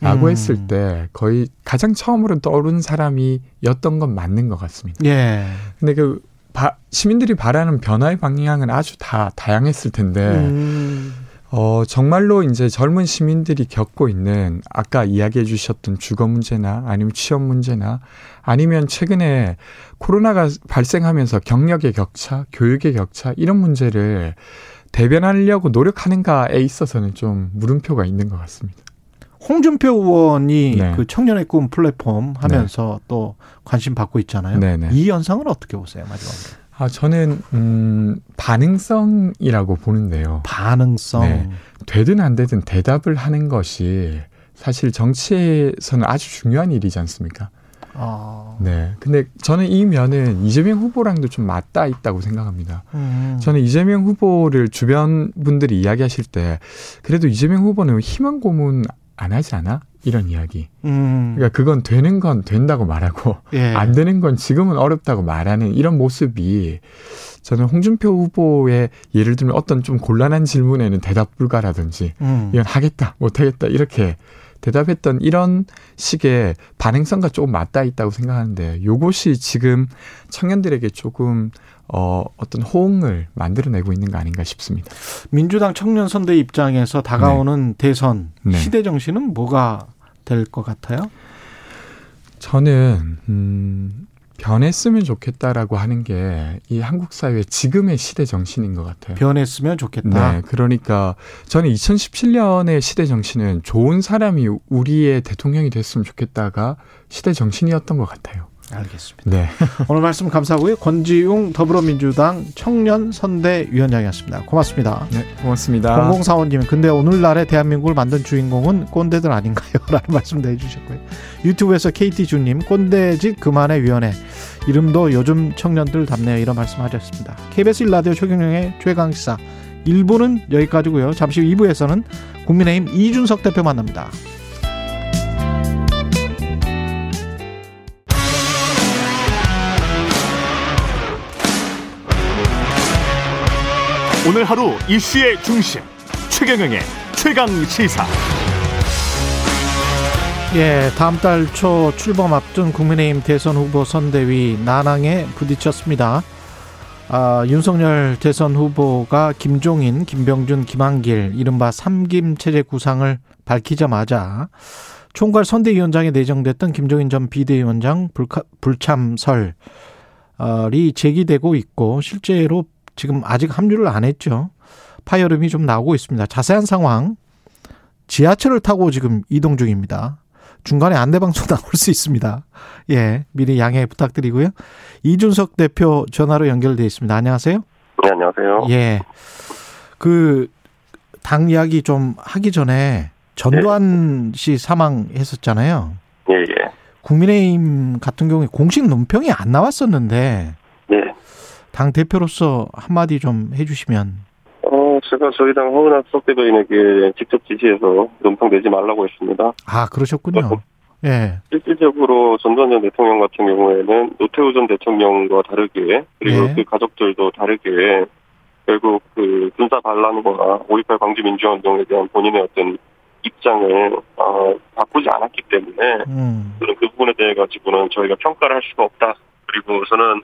라고 음. 했을 때 거의 가장 처음으로 떠오른 사람이었던 건 맞는 것 같습니다. 예. 근데 그 바- 시민들이 바라는 변화의 방향은 아주 다 다양했을 텐데 음. 어 정말로 이제 젊은 시민들이 겪고 있는 아까 이야기해 주셨던 주거 문제나 아니면 취업 문제나 아니면 최근에 코로나가 발생하면서 경력의 격차, 교육의 격차 이런 문제를 대변하려고 노력하는가에 있어서는 좀 물음표가 있는 것 같습니다. 홍준표 의원이 네. 그 청년의 꿈 플랫폼 하면서 또 관심 받고 있잖아요. 네네. 이 현상은 어떻게 보세요, 마지막으로? 아 저는 음 반응성이라고 보는데요. 반응성. 네. 되든 안 되든 대답을 하는 것이 사실 정치에서는 아주 중요한 일이지 않습니까? 아. 네. 근데 저는 이 면은 이재명 후보랑도 좀 맞닿아 있다고 생각합니다. 음. 저는 이재명 후보를 주변 분들이 이야기하실 때 그래도 이재명 후보는 희망 고문 안 하지 않아? 이런 이야기. 음. 그러니까 그건 되는 건 된다고 말하고 예. 안 되는 건 지금은 어렵다고 말하는 이런 모습이 저는 홍준표 후보의 예를 들면 어떤 좀 곤란한 질문에는 대답 불가라든지 음. 이건 하겠다 못하겠다 이렇게 대답했던 이런 식의 반응성과 조금 맞닿아 있다고 생각하는데 요것이 지금 청년들에게 조금 어, 어떤 호응을 만들어내고 있는 거 아닌가 싶습니다. 민주당 청년 선대 입장에서 다가오는 대선 네. 시대 정신은 뭐가 될 것 같아요? 저는 음, 변했으면 좋겠다라고 하는 게 이 한국 사회 지금의 시대 정신인 것 같아요. 변했으면 좋겠다. 네, 그러니까 저는 2017년의 시대 정신은 좋은 사람이 우리의 대통령이 됐으면 좋겠다가 시대 정신이었던 것 같아요. 알겠습니다. 네, [laughs] 오늘 말씀 감사하고요. 권지웅 더불어민주당 청년 선대위원장이었습니다. 고맙습니다. 네, 고맙습니다. 0045님, 근데 오늘날의 대한민국을 만든 주인공은 꼰대들 아닌가요? [laughs] 라는 말씀도 해주셨고요. 유튜브에서 KT주님, 꼰대짓 그만의 위원회. 이름도 요즘 청년들 답네요. 이런 말씀 하셨습니다. KBS 1라디오 최경영의 최강시사 1부는 여기까지고요. 잠시 후 2부에서는 국민의힘 이준석 대표 만납니다. 오늘 하루 이슈의 중심 최경영의 최강 시사. 예, 다음 달 초 출범 앞둔 국민의힘 대선 후보 선대위 난항에 부딪혔습니다. 아, 윤석열 대선 후보가 김종인, 김병준, 김한길 이른바 삼김 체제 구상을 밝히자마자 총괄 선대위원장에 내정됐던 김종인 전 비대위원장 불참설이 제기되고 있고 실제로 지금 아직 합류를 안 했죠. 파열음이 좀 나오고 있습니다. 자세한 상황 지하철을 타고 지금 이동 중입니다. 중간에 안내방송 [laughs] 나올 수 있습니다. 예, 미리 양해 부탁드리고요. 이준석 대표 전화로 연결돼 있습니다. 안녕하세요. 네, 안녕하세요. 예. 그, 당 이야기 좀 하기 전에 전두환 씨 사망했었잖아요. 예, 예. 국민의힘 같은 경우에 공식 논평이 안 나왔었는데, 예. 당 대표로서 한마디 좀 해주시면. 어, 제가 저희 당 허은하 수석대변인에게 직접 지시해서 논평 내지 말라고 했습니다. 아, 그러셨군요. 예. 실질적으로 전두환 전 대통령 같은 경우에는 노태우 전 대통령과 다르게 그리고 네. 그 가족들도 다르게 결국 그 군사 반란과 5.18 광주 민주화운동에 대한 본인의 어떤 입장을 어, 바꾸지 않았기 때문에 음. 저는 그 부분에 대해 가지고는 저희가 평가를 할 수가 없다. 그리고 저는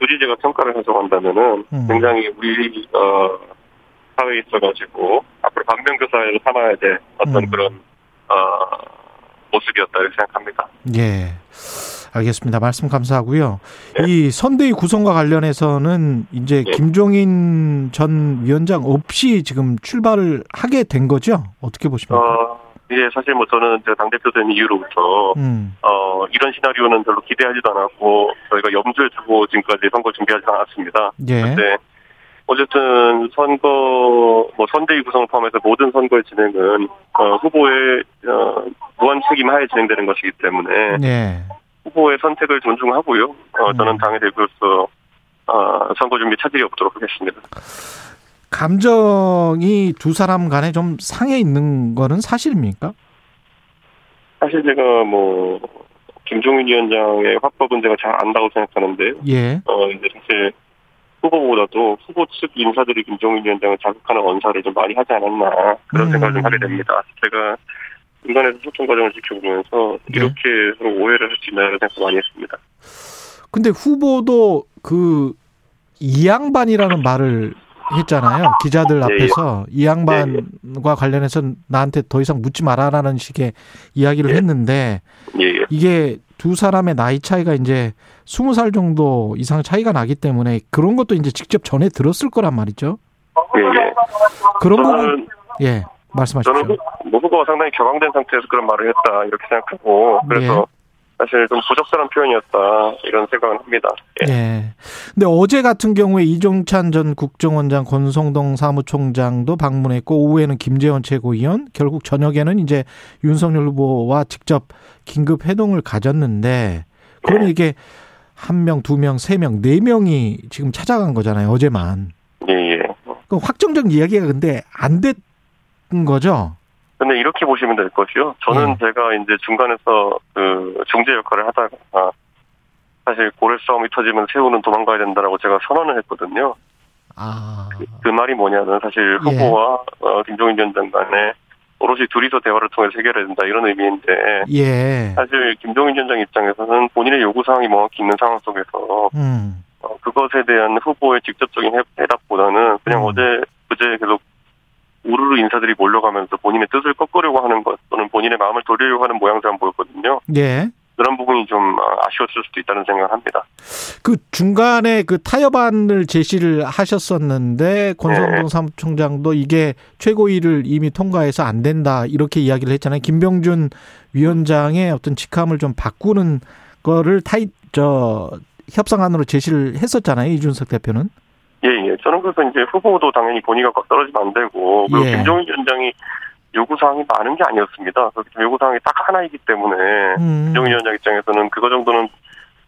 굳이 제가 평가를 해석한다면은 음. 굉장히 우리 어, 사회에 있어가지고 앞으로 반면교사를 삼아야 될 어떤 음. 그런 어, 모습이었다 이렇게 생각합니다. 예. 알겠습니다. 말씀 감사하고요. 네. 이 선대위 구성과 관련해서는 이제 네. 김종인 전 위원장 없이 지금 출발을 하게 된 거죠? 어떻게 보십니까? 어, 이게 사실 뭐 저는 제 당대표 된 이후로부터 음. 어, 이런 시나리오는 별로 기대하지도 않았고 저희가 염두에 두고 지금까지 선거 준비하지 않았습니다. 예. 근데 어쨌든 선거 뭐 선대위 구성을 포함해서 모든 선거의 진행은 어, 후보의 어, 무한 책임 하에 진행되는 것이기 때문에 예. 후보의 선택을 존중하고요. 어, 저는 음. 당의 대표로서 어, 선거 준비 차질이 없도록 하겠습니다. 감정이 두 사람 간에 좀 상해 있는 거는 사실입니까? 사실 제가 뭐 김종인 위원장의 확보 문제가 잘 안다고 생각하는데요. 예. 어, 이제 사실 후보보다도 후보 측 인사들이 김종인 위원장을 자극하는 언사를 좀 많이 하지 않았나 그런 음. 생각을 좀 하게 됩니다. 제가 인간에서 소통 과정을 지켜보면서 네. 이렇게 서로 오해를 할 수 있나라는 생각 많이 했습니다. 근데 후보도 그 이양반이라는 말을 했잖아요. 기자들 예, 앞에서 이 양반과 관련해서 나한테 더 이상 묻지 말아라는 식의 이야기를 예. 했는데 예, 예. 이게 두 사람의 나이 차이가 이제 스무 살 정도 이상 차이가 나기 때문에 그런 것도 이제 직접 전해 들었을 거란 말이죠. 예, 예. 그런 부분 저는, 예 저는 말씀하십시오. 후, 뭐 후보가 상당히 격앙된 상태에서 그런 말을 했다 이렇게 생각하고 그래서 예. 사실 좀 부적절한 표현이었다 이런 생각을 합니다. 예. 예. 근데 어제 같은 경우에 이종찬 전 국정원장, 권성동 사무총장도 방문했고 오후에는 김재원 최고위원, 결국 저녁에는 이제 윤석열 후보와 직접 긴급 회동을 가졌는데 그러면 네. 이게 한 명, 두 명, 세 명, 네 명이 지금 찾아간 거잖아요. 어제만. 예, 예. 그 확정적 이야기가 근데 안 됐던 거죠. 근데 이렇게 보시면 될 것이요. 저는 예. 제가 이제 중간에서 그 중재 역할을 하다가 사실 고래 싸움이 터지면 새우는 도망가야 된다라고 제가 선언을 했거든요. 아, 그 말이 뭐냐면 사실 예. 후보와 어, 김종인 위원장 간에 오롯이 둘이서 대화를 통해서 해결해야 된다 이런 의미인데 예. 사실 김종인 위원장 입장에서는 본인의 요구 사항이 명확히 있는 상황 속에서 음, 어, 그것에 대한 후보의 직접적인 해- 해답보다는 그냥 음. 어제 그제 계속 우르르 인사들이 몰려가면서 본인의 뜻을 꺾으려고 하는 것 또는 본인의 마음을 돌리려고 하는 모양새만 보였거든요. 예. 그런 부분이 좀 아, 아쉬웠을 수도 있다는 생각을 합니다. 그 중간에 그 타협안을 제시를 하셨었는데 권성동 네. 사무총장도 이게 최고위를 이미 통과해서 안 된다 이렇게 이야기를 했잖아요. 김병준 위원장의 어떤 직함을 좀 바꾸는 거를 타이 저 협상안으로 제시를 했었잖아요. 이준석 대표는. 예, 예. 저는 그래서 이제 후보도 당연히 본의가 떨어지면 안 되고 그리고 예. 김종인 위원장이 요구사항이 많은 게 아니었습니다. 그래서 요구사항이 딱 하나이기 때문에 음. 김종인 위원장 입장에서는 그거 정도는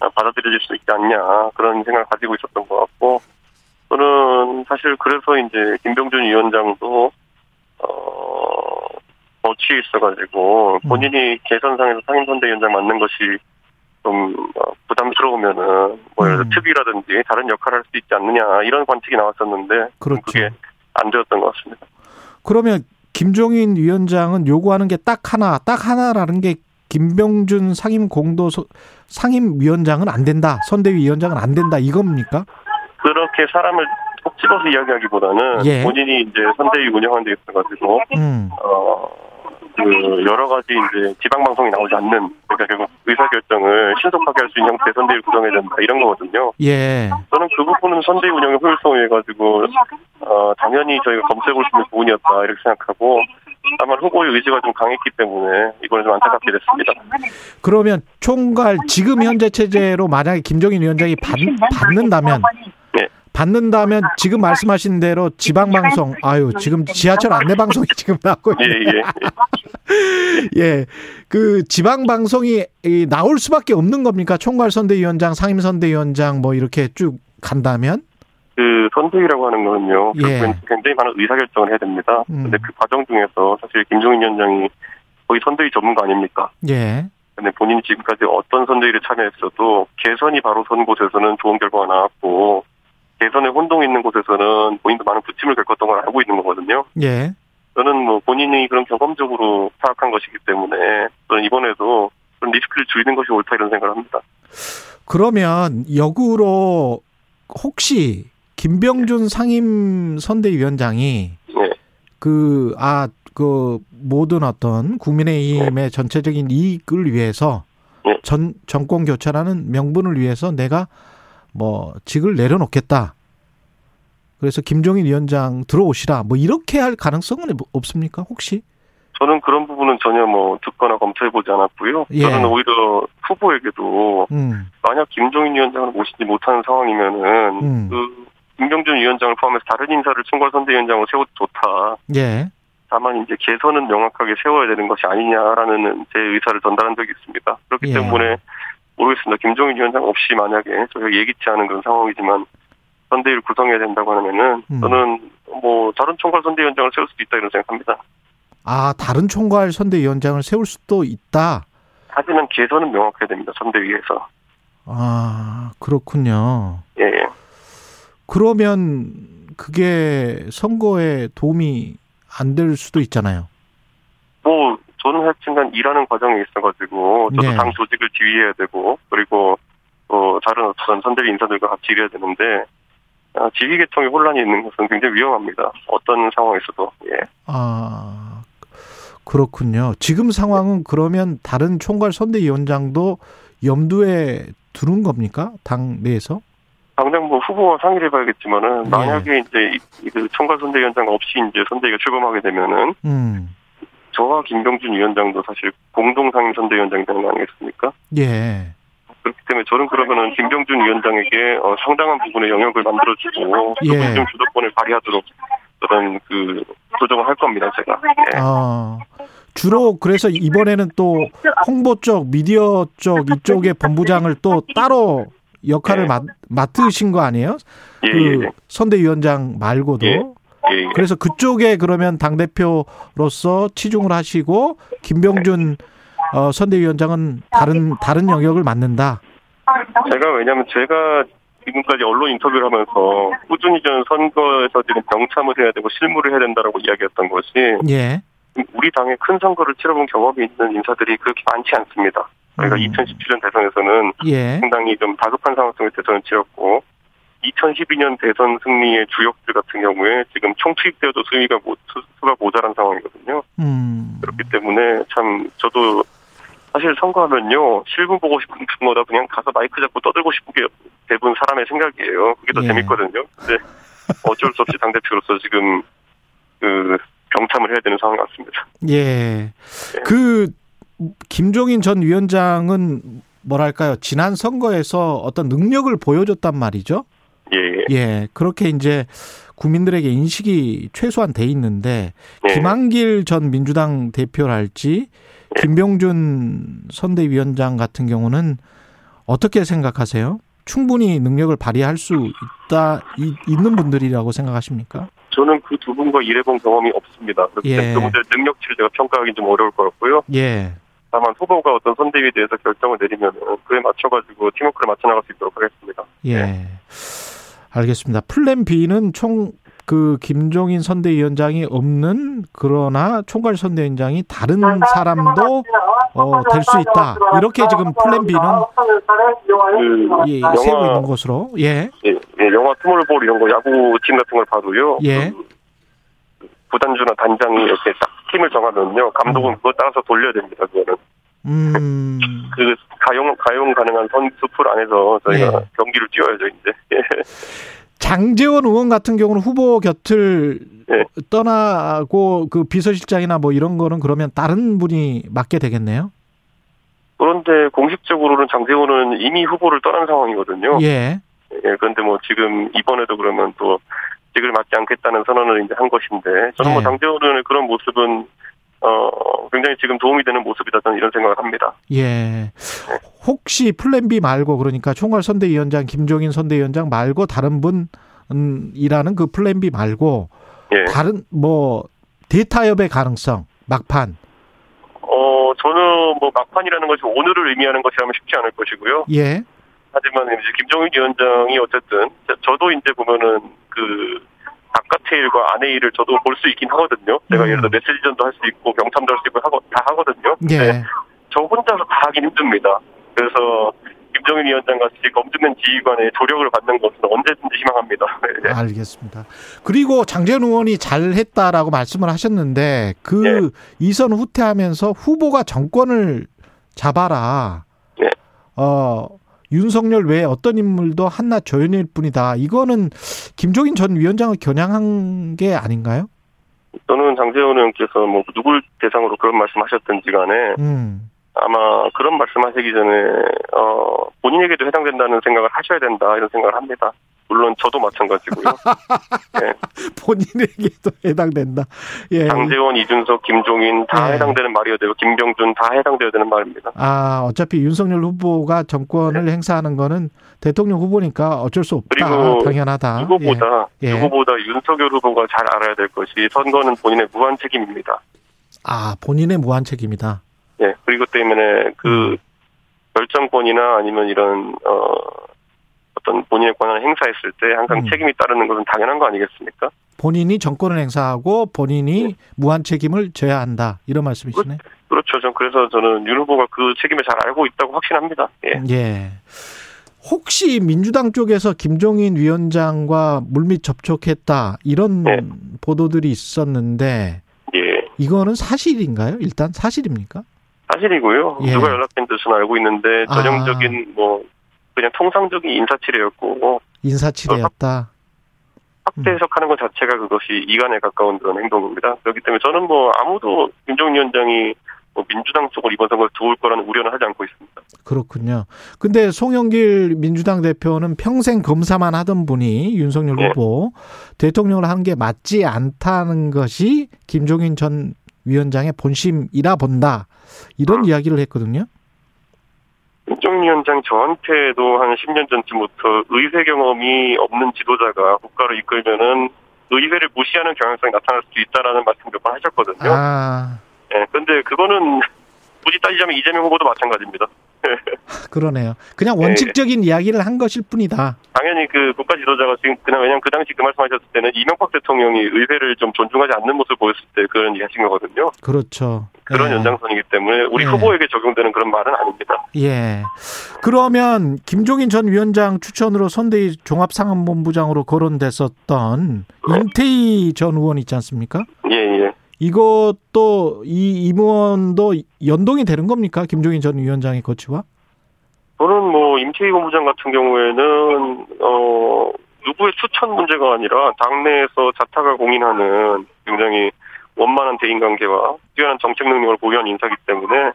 아, 받아들여질 수 있지 않냐 그런 생각을 가지고 있었던 것 같고 저는 사실 그래서 이제 김병준 위원장도 어 어치에 있어가지고 음. 본인이 개선상에서 상임선대위원장 맡는 것이 좀 어, 부담스러우면은 뭐 음. 특위라든지 다른 역할을 할 수 있지 않느냐 이런 관측이 나왔었는데 그렇죠. 그게 안 되었던 것 같습니다. 그러면 김종인 위원장은 요구하는 게 딱 하나, 딱 하나라는 게 김병준 상임 공도 상임 위원장은 안 된다. 선대위 위원장은 안 된다. 이겁니까? 그렇게 사람을 꼭 집어서 이야기하기보다는 예. 본인이 이제 선대위 운영하는 데 있어가지고 음. 어, 그 여러 가지 이제 지방 방송이 나오지 않는 그러니까 결국 의사 결정을 신속하게 할 수 있는 형태의 선대위 구성해야 된다 이런 거거든요. 예. 저는 그 부분은 선대위 운영의 효율성에 가지고 어, 당연히 저희가 볼수 있는 부분이었다 이렇게 생각하고 다만 후보의 의지가 좀 강했기 때문에 이거는 좀 안타깝게 됐습니다. 그러면 총괄 지금 현재 체제로 만약에 김종인 위원장이 받, 받는다면 네. 받는다면 지금 말씀하신 대로 지방 방송 아유 지금 지하철 안내 방송이 지금 나고 예. 예. [laughs] 예. 그 지방 방송이 이 나올 수밖에 없는 겁니까? 총괄 선대위원장, 상임 선대위원장 뭐 이렇게 쭉 간다면? 그 선대위라고 하는 거는요. 예. 결국엔 굉장히 많은 의사결정을 해야 됩니다. 음. 근데 그 과정 중에서 사실 김종인 위원장이 거의 선대위 전문가 아닙니까? 예. 근데 본인이 지금까지 어떤 선대위를 참여했어도 개선이 바로 선 곳에서는 좋은 결과가 나왔고 개선에 혼동이 있는 곳에서는 본인도 많은 부침을 겪었던 걸 알고 있는 거거든요. 예. 저는 뭐 본인이 그런 경험적으로 파악한 것이기 때문에 저는 이번에도 그런 리스크를 줄이는 것이 옳다 이런 생각을 합니다. 그러면 역으로 혹시 김병준 상임 선대위원장이 네. 그, 아, 그, 모든 어떤 국민의힘의 전체적인 이익을 위해서 네. 전, 정권 교체라는 명분을 위해서 내가 뭐, 직을 내려놓겠다. 그래서 김종인 위원장 들어오시라. 뭐, 이렇게 할 가능성은 없습니까? 혹시? 저는 그런 부분은 전혀 뭐 듣거나 검토해보지 않았고요. 예. 저는 오히려 후보에게도 음, 만약 김종인 위원장을 모시지 못하는 상황이면은 음. 그 김병준 위원장을 포함해서 다른 인사를 총괄선대위원장으로 세워도 좋다. 예. 다만 이제 개선은 명확하게 세워야 되는 것이 아니냐라는 제 의사를 전달한 적이 있습니다. 그렇기 예. 때문에 모르겠습니다. 김종인 위원장 없이 만약에 저희가 예기치 않은 그런 상황이지만 선대위를 구성해야 된다고 하면은 음. 저는 뭐 다른 총괄 선대위원장을 세울 수도 있다 이런 생각합니다. 아, 다른 총괄 선대위원장을 세울 수도 있다. 하지만 개선은 명확해야 됩니다. 선대위에서. 아, 그렇군요. 예, 예. 그러면 그게 선거에 도움이 안 될 수도 있잖아요. 뭐 저는 하여튼간 일하는 과정에 있어가지고 저도 네. 당 조직을 지휘해야 되고 그리고 어 다른 어떤 선대위 인사들과 같이 일해야 되는데 아, 지휘 계통에 혼란이 있는 것은 굉장히 위험합니다. 어떤 상황에서도 예. 아, 그렇군요. 지금 상황은 그러면 다른 총괄 선대위원장도 염두에 두는 겁니까? 당 내에서? 당장 뭐 후보와 상의를 해봐야겠지만은 예. 만약에 이제 이- 그 총괄 선대위원장 없이 이제 선대위가 출범하게 되면은 음, 저와 김병준 위원장도 사실 공동 상임 선대위원장이 되는 거 아니겠습니까? 예. 그렇기 때문에 저는 그러면은 김병준 위원장에게 어, 상당한 부분의 영역을 만들어주고 예. 또 공정 주도권을 발휘하도록 그런 그 조정을 할 겁니다 제가. 예. 아, 주로 그래서 이번에는 또 홍보 쪽, 미디어 쪽 이쪽의 본부장을 또 따로 역할을 예. 맡, 맡으신 거 아니에요? 예, 그 예, 예. 선대위원장 말고도. 예. 예, 예. 그래서 그쪽에 그러면 당 대표로서 치중을 하시고 김병준 어, 선대위원장은 다른 다른 영역을 맡는다. 제가 왜냐하면 제가 지금까지 언론 인터뷰를 하면서 꾸준히 저는 선거에서 지금 병참을 해야 되고 실무를 해야 된다라고 이야기했던 것이 예. 우리 당의 큰 선거를 치러본 경험이 있는 인사들이 그렇게 많지 않습니다. 저희가 음. 2017년 대선에서는 예. 상당히 좀 다급한 상황 속에 대선을 치렀고 2012년 대선 승리의 주역들 같은 경우에 지금 총투입되어도 수위가 모, 수- 수가 모자란 상황이거든요. 음. 그렇기 때문에 참 저도 사실 선거하면요 실무 보고 싶은 것보다 그냥 가서 마이크 잡고 떠들고 싶은 게 대부분 사람의 생각이에요. 그게 더 예. 재밌거든요. 근데 어쩔 수 없이 당 대표로서 지금 그 병참을 해야 되는 상황 같습니다. 예. 그 김종인 전 위원장은 뭐랄까요? 지난 선거에서 어떤 능력을 보여줬단 말이죠. 예, 예. 예. 그렇게 이제 국민들에게 인식이 최소한 돼 있는데 예. 김한길 전 민주당 대표랄지 김병준 선대위원장 같은 경우는 어떻게 생각하세요? 충분히 능력을 발휘할 수 있다 이- 있는 분들이라고 생각하십니까? 저는 그 두 분과 일해본 경험이 없습니다. 그렇기 예. 때문에 능력치를 제가 평가하기 좀 어려울 것 같고요. 예. 다만 후보가 어떤 선대위에 대해서 결정을 내리면 그에 맞춰가지고 팀워크를 맞춰 나갈 수 있도록 하겠습니다. 예. 알겠습니다. 플랜 B는 총 그 김종인 선대위원장이 없는 그러나 총괄 선대위원장이 다른 사람도 어, 될 수 있다. 이렇게 지금 플랜 B는 그 예, 영화- 세우고 있는 것으로. 예. 예, 예, 영화 스몰볼 이런 거 야구팀 같은 걸 봐도요. 예. 그 구단주나 단장이 이렇게 딱 팀을 정하면요. 감독은 그거 따라서 돌려야 됩니다. 그거는 음. 그 가용 가용 가능한 선수 풀 안에서 저희가 예. 경기를 뛰어야죠 이제. 예. 장재원 의원 같은 경우는 후보 곁을 예. 떠나고 그 비서실장이나 뭐 이런 거는 그러면 다른 분이 맡게 되겠네요. 그런데 공식적으로는 장재호는 이미 후보를 떠난 상황이거든요. 예. 예, 그런데 뭐 지금 이번에도 그러면 또 직을 맡지 않겠다는 선언을 이제 한 것인데 저는 뭐 예. 장재호 의원의 그런 모습은 어 굉장히 지금 도움이 되는 모습이다 저는 이런 생각을 합니다. 예. 혹시 플랜 B 말고 그러니까 총괄 선대위원장 김종인 선대위원장 말고 다른 분이라는 그 플랜 B 말고 예. 다른 뭐 대타협의 가능성 막판 어 저는 뭐 막판이라는 것이 오늘을 의미하는 것이라면 쉽지 않을 것이고요. 예. 하지만 이제 김종인 위원장이 어쨌든 저- 저도 이제 보면은 그 바깥의 일과 안의 일을 저도 볼 수 있긴 하거든요. 제가 음. 예를 들어 메시지전도 할 수 있고 병참도 할 수 있고 하고 다 하거든요. 예. 저 혼자서 다 하긴 힘듭니다. 그래서 김종인 위원장 같이 검증된 지휘관의 조력을 받는 것은 언제든지 희망합니다. 네. [laughs] 알겠습니다. 그리고 장재현 의원이 잘했다라고 말씀을 하셨는데 그 예. 이선 후퇴하면서 후보가 정권을 잡아라. 예. 어 윤석열 외에 어떤 인물도 한낱 조연일 뿐이다. 이거는 김종인 전 위원장을 겨냥한 게 아닌가요? 저는 장재원 의원께서 뭐 누굴 대상으로 그런 말씀하셨든지 간에 음. 아마 그런 말씀하시기 전에 어 본인에게도 해당된다는 생각을 하셔야 된다 이런 생각을 합니다. 물론 저도 마찬가지고요. [laughs] 예. 본인에게도 해당된다. 예. 장재원, 이준석, 김종인 다 네. 해당되는 말이어야 되고 김병준 다 해당되어야 되는 말입니다. 아, 어차피 윤석열 후보가 정권을 행사하는 거는 대통령 후보니까 어쩔 수 없다. 그리고 당연하다. 누구보다 예. 예. 누구보다 윤석열 후보가 잘 알아야 될 것이 선거는 본인의 무한 책임입니다. 아, 본인의 무한 책임이다. 예. 그리고 때문에 그 음. 결정권이나 아니면 이런 어 어떤 본인의 권한을 행사했을 때 항상 음. 책임이 따르는 것은 당연한 거 아니겠습니까? 본인이 정권을 행사하고 본인이 무한 책임을 져야 한다. 이런 말씀이시네. 그렇죠. 전 그래서 저는 윤 후보가 그 책임을 잘 알고 있다고 확신합니다. 예. 예. 혹시 민주당 쪽에서 김종인 위원장과 물밑 접촉했다 이런 네. 보도들이 있었는데 예. 이거는 사실인가요? 일단 사실입니까? 사실이고요. 예. 누가 연락된 뜻은 알고 있는데 아. 전형적인 뭐 그냥 통상적인 인사치레였고 인사치레였다. 확대 음. 해석하는 것 자체가 그것이 이간에 가까운 그런 행동입니다. 그렇기 때문에 저는 뭐 아무도 김종인 위원장이 뭐 민주당 쪽을 이번 선거에 도울 거라는 우려는 하지 않고 있습니다. 그렇군요. 근데 송영길 민주당 대표는 평생 검사만 하던 분이 윤석열 네. 후보 대통령을 하는 게 맞지 않다는 것이 김종인 전 위원장의 본심이라 본다. 이런 아. 이야기를 했거든요. 김종인 위원장 저한테도 한 10년 전쯤부터 의회 경험이 없는 지도자가 국가를 이끌면은 의회를 무시하는 경향성이 나타날 수도 있다라는 말씀 몇 번 하셨거든요. 아, 예, 근데 그거는 굳이 따지자면 이재명 후보도 마찬가지입니다. [laughs] 그러네요. 그냥 네. 원칙적인 이야기를 한 것일 뿐이다. 당연히 그 국가 지도자가 지금 그냥 왜냐면 그 당시 그 말씀하셨을 때는 이명박 대통령이 의회를 좀 존중하지 않는 모습을 보였을 때 그런 얘기 하신 거거든요. 그렇죠. 그런 예. 연장선이기 때문에 우리 네. 후보에게 적용되는 그런 말은 아닙니다. 예. 그러면 김종인 전 위원장 추천으로 선대위 종합상황본부장으로 거론됐었던 네. 임태희 전 의원 있지 않습니까? 예, 예. 이것도 이 임원도 연동이 되는 겁니까? 김종인 전 위원장의 거치와? 저는 뭐 임태희 본부장 같은 경우에는 어 누구의 추천 문제가 아니라 당내에서 자타가 공인하는 굉장히 원만한 대인관계와 뛰어난 정책 능력을 보유한 인사기 때문에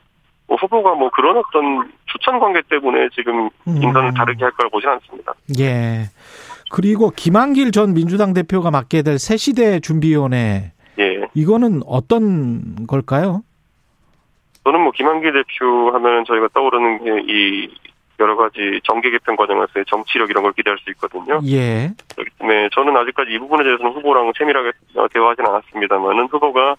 뭐 후보가 뭐 그런 어떤 추천 관계 때문에 지금 음. 인선을 다르게 할 거라 보지는 않습니다. 예. 그리고 김한길 전 민주당 대표가 맡게 될 새시대 준비위원회 예. 이거는 어떤 걸까요? 저는 뭐 김한길 대표 하면은 저희가 떠오르는 게 이 여러 가지 정계 개편 과정에서의 정치력 이런 걸 기대할 수 있거든요. 예. 때문에 저는 아직까지 이 부분에 대해서는 후보랑 세밀하게 어, 대화하지는 않았습니다만은 후보가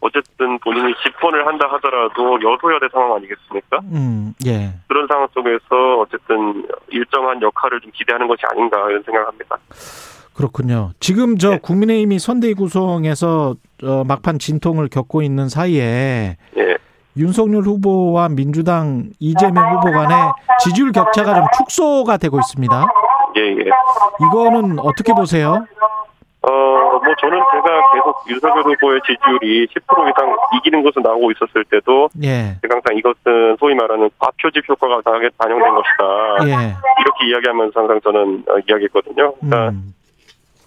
어쨌든 본인이 집권을 한다 하더라도 여소야대 상황 아니겠습니까? 음, 예. 그런 상황 속에서 어쨌든 일정한 역할을 좀 기대하는 것이 아닌가 이런 생각합니다. 그렇군요. 지금 저 네. 국민의힘이 선대위 구성에서 어, 막판 진통을 겪고 있는 사이에 예. 윤석열 후보와 민주당 이재명 후보 간의 지지율 격차가 좀 축소가 되고 있습니다. 예, 예. 이거는 어떻게 보세요? 어, 뭐 저는 제가 계속 윤석열 후보의 지지율이 10% 이상 이기는 것으로 나오고 있었을 때도 예. 제가 항상 이것은 소위 말하는 과표집 효과가 강하게 반영된 것이다. 예. 이렇게 이야기하면서 항상 저는 어, 이야기했거든요. 그러니까 음.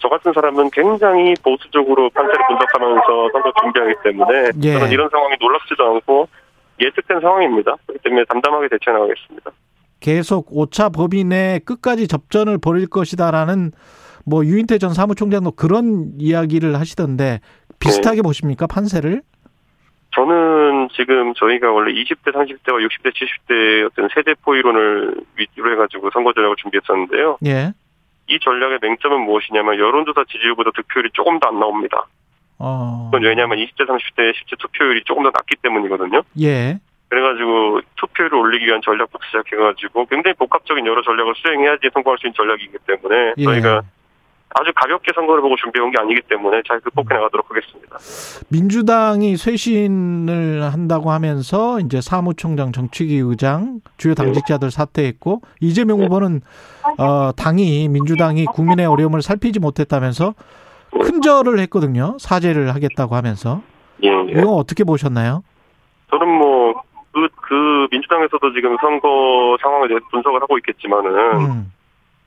저 같은 사람은 굉장히 보수적으로 판세를 분석하면서 선거 준비하기 때문에 예. 저는 이런 상황이 놀랍지도 않고 예측된 상황입니다. 그렇기 때문에 담담하게 대처해 나가겠습니다. 계속 오차 범위 내 끝까지 접전을 벌일 것이다라는 뭐 유인태 전 사무총장도 그런 이야기를 하시던데 비슷하게 보십니까 판세를? 저는 지금 저희가 원래 20대, 30대와 60대, 70대 어떤 세대 포이론을 위주로 해가지고 선거 전략을 준비했었는데요. 예. 이 전략의 맹점은 무엇이냐면 여론조사 지지율보다 득표율이 조금 더 안 나옵니다. 어. 그건 왜냐하면 20대, 30대 실제 투표율이 조금 더 낮기 때문이거든요. 예. 그래가지고 투표율을 올리기 위한 전략부터 시작해가지고 굉장히 복합적인 여러 전략을 수행해야지 성공할 수 있는 전략이기 때문에 예. 저희가 아주 가볍게 선거를 보고 준비해온 게 아니기 때문에 잘 극복해 나가도록 하겠습니다. 민주당이 쇄신을 한다고 하면서 이제 사무총장, 정치기 의장, 주요 당직자들 사퇴했고 이재명 후보는 어 당이 민주당이 국민의 어려움을 살피지 못했다면서 큰절을 했거든요. 사죄를 하겠다고 하면서 예, 예. 이거 어떻게 보셨나요? 저는 뭐, 그, 그, 민주당에서도 지금 선거 대해서 분석을 하고 있겠지만은, 음.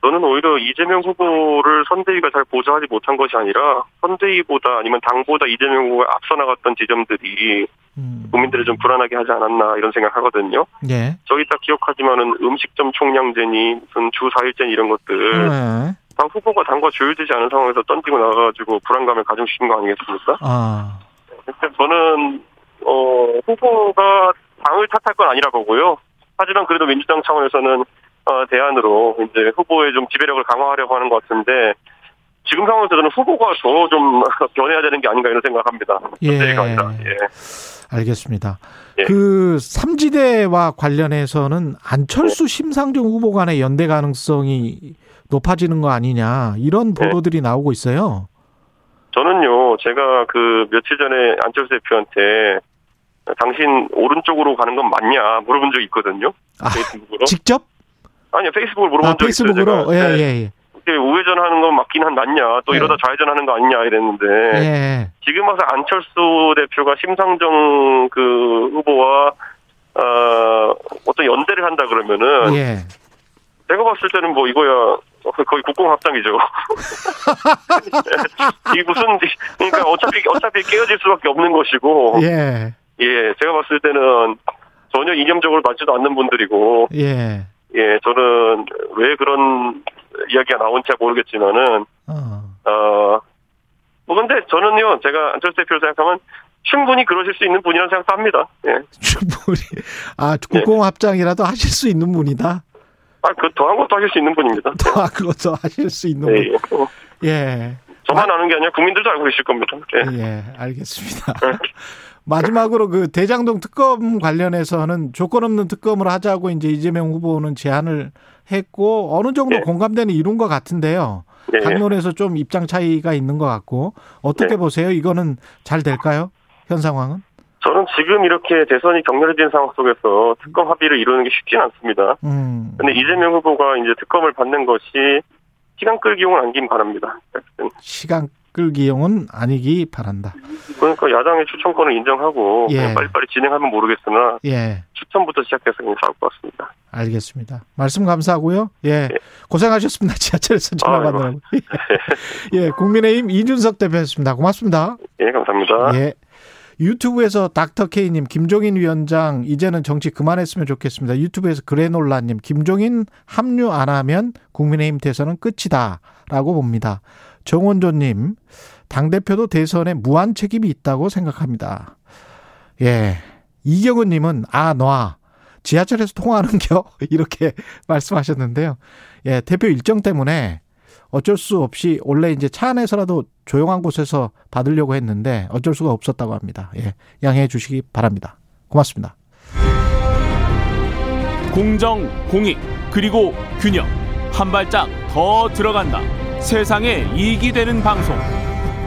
저는 오히려 이재명 후보를 선대위가 잘 보좌하지 못한 것이 아니라, 선대위보다 아니면 당보다 이재명 후보가 앞서 나갔던 지점들이 음. 국민들을 좀 불안하게 하지 않았나 이런 생각 하거든요. 예. 저희 딱 기억하지만은 음식점 총량제니 무슨 주 4일제니 이런 것들, 네. 당 후보가 당과 조율되지 않은 상황에서 던지고 나가가지고 불안감을 가중시킨 거 아니겠습니까? 아. 저는 어 후보가 당을 탓할 건 아니라 보고요. 하지만 그래도 민주당 차원에서는 어, 대안으로 이제 후보의 좀 지배력을 강화하려고 하는 것 같은데 지금 상황에서 저는 후보가 더 좀 [laughs] 변해야 되는 게 아닌가 이런 생각합니다. 예. 예. 알겠습니다. 예. 그 삼지대와 관련해서는 안철수 심상정 후보 간의 연대 가능성이 높아지는 거 아니냐 이런 네. 보도들이 나오고 있어요. 저는요, 제가 그 며칠 전에 안철수 대표한테 당신 오른쪽으로 가는 건 맞냐 물어본 적이 있거든요. 아. 직접? 아니요, 페이스북으로 물어본 아, 적이 있어요. 페이스북으로? 제가. 예, 네. 예, 예. 이렇게 우회전 하는 건 맞긴 한 맞냐, 또 네. 이러다 좌회전 하는 거 아니냐 이랬는데 예. 지금 와서 안철수 대표가 심상정 그 후보와 어, 어떤 연대를 한다 그러면은 예. 제가 봤을 때는 뭐 이거야 거의 국공합작이죠. [laughs] 이게 무슨 그러니까 어차피 어차피 깨어질 수밖에 없는 것이고 예. 예 제가 봤을 때는 전혀 이념적으로 맞지도 않는 분들이고 예. 예 저는 왜 그런 이야기가 나온지 모르겠지만은 어. 어 뭐 근데 저는요 제가 안철수 대표를 생각하면 충분히 그러실 수 있는 분이라는 생각도 합니다. 예. 충분히 아 국공합장이라도 하실 수 있는 분이다. 아, 그 더한 것도 하실 수 있는 분입니다. 더 그것도 하실 수 있는 예, 분. 예. 어, 예. 저만 아는 게 아니라 국민들도 알고 계실 겁니다. 예. 예, 알겠습니다. 마지막으로 그 대장동 특검 관련해서는 조건 없는 특검을 하자고 이제 이재명 후보는 제안을 했고 어느 정도 예. 공감대는 이룬 것 같은데요. 예. 당론에서 좀 입장 차이가 있는 것 같고 어떻게 네. 보세요? 이거는 잘 될까요? 현 상황은? 저는 지금 이렇게 대선이 격렬해진 상황 속에서 특검 합의를 이루는 게 쉽진 않습니다. 음. 근데 이재명 후보가 이제 특검을 받는 것이 시간 끌기용은 아니긴 바랍니다. 시간 끌기용은 아니기 바란다. 그러니까 야당의 추천권을 인정하고 예. 빨리빨리 진행하면 모르겠으나 예. 추천부터 시작해서 그냥 싸울 것 같습니다. 알겠습니다. 말씀 감사하고요. 예. 고생하셨습니다. [laughs] 지하철에서 전화 아이고. 받느라고. [laughs] 예. 국민의힘 이준석 대표였습니다. 고맙습니다. 예, 감사합니다. 예. 유튜브에서 닥터 K님, 김종인 위원장, 이제는 정치 그만했으면 좋겠습니다. 유튜브에서 그래놀라님, 김종인 합류 안 하면 국민의힘 대선은 끝이다. 라고 봅니다. 정원조님, 당대표도 대선에 무한 책임이 있다고 생각합니다. 예. 이경은님은, 아, 놔. 지하철에서 통화하는 겨? [laughs] 이렇게 말씀하셨는데요. 예, 대표 일정 때문에 어쩔 수 없이 원래 이제 차 안에서라도 조용한 곳에서 받으려고 했는데 어쩔 수가 없었다고 합니다. 예, 양해해 주시기 바랍니다. 고맙습니다. 공정, 공익, 그리고 균형. 한 발짝 더 들어간다. 세상에 이익이 되는 방송.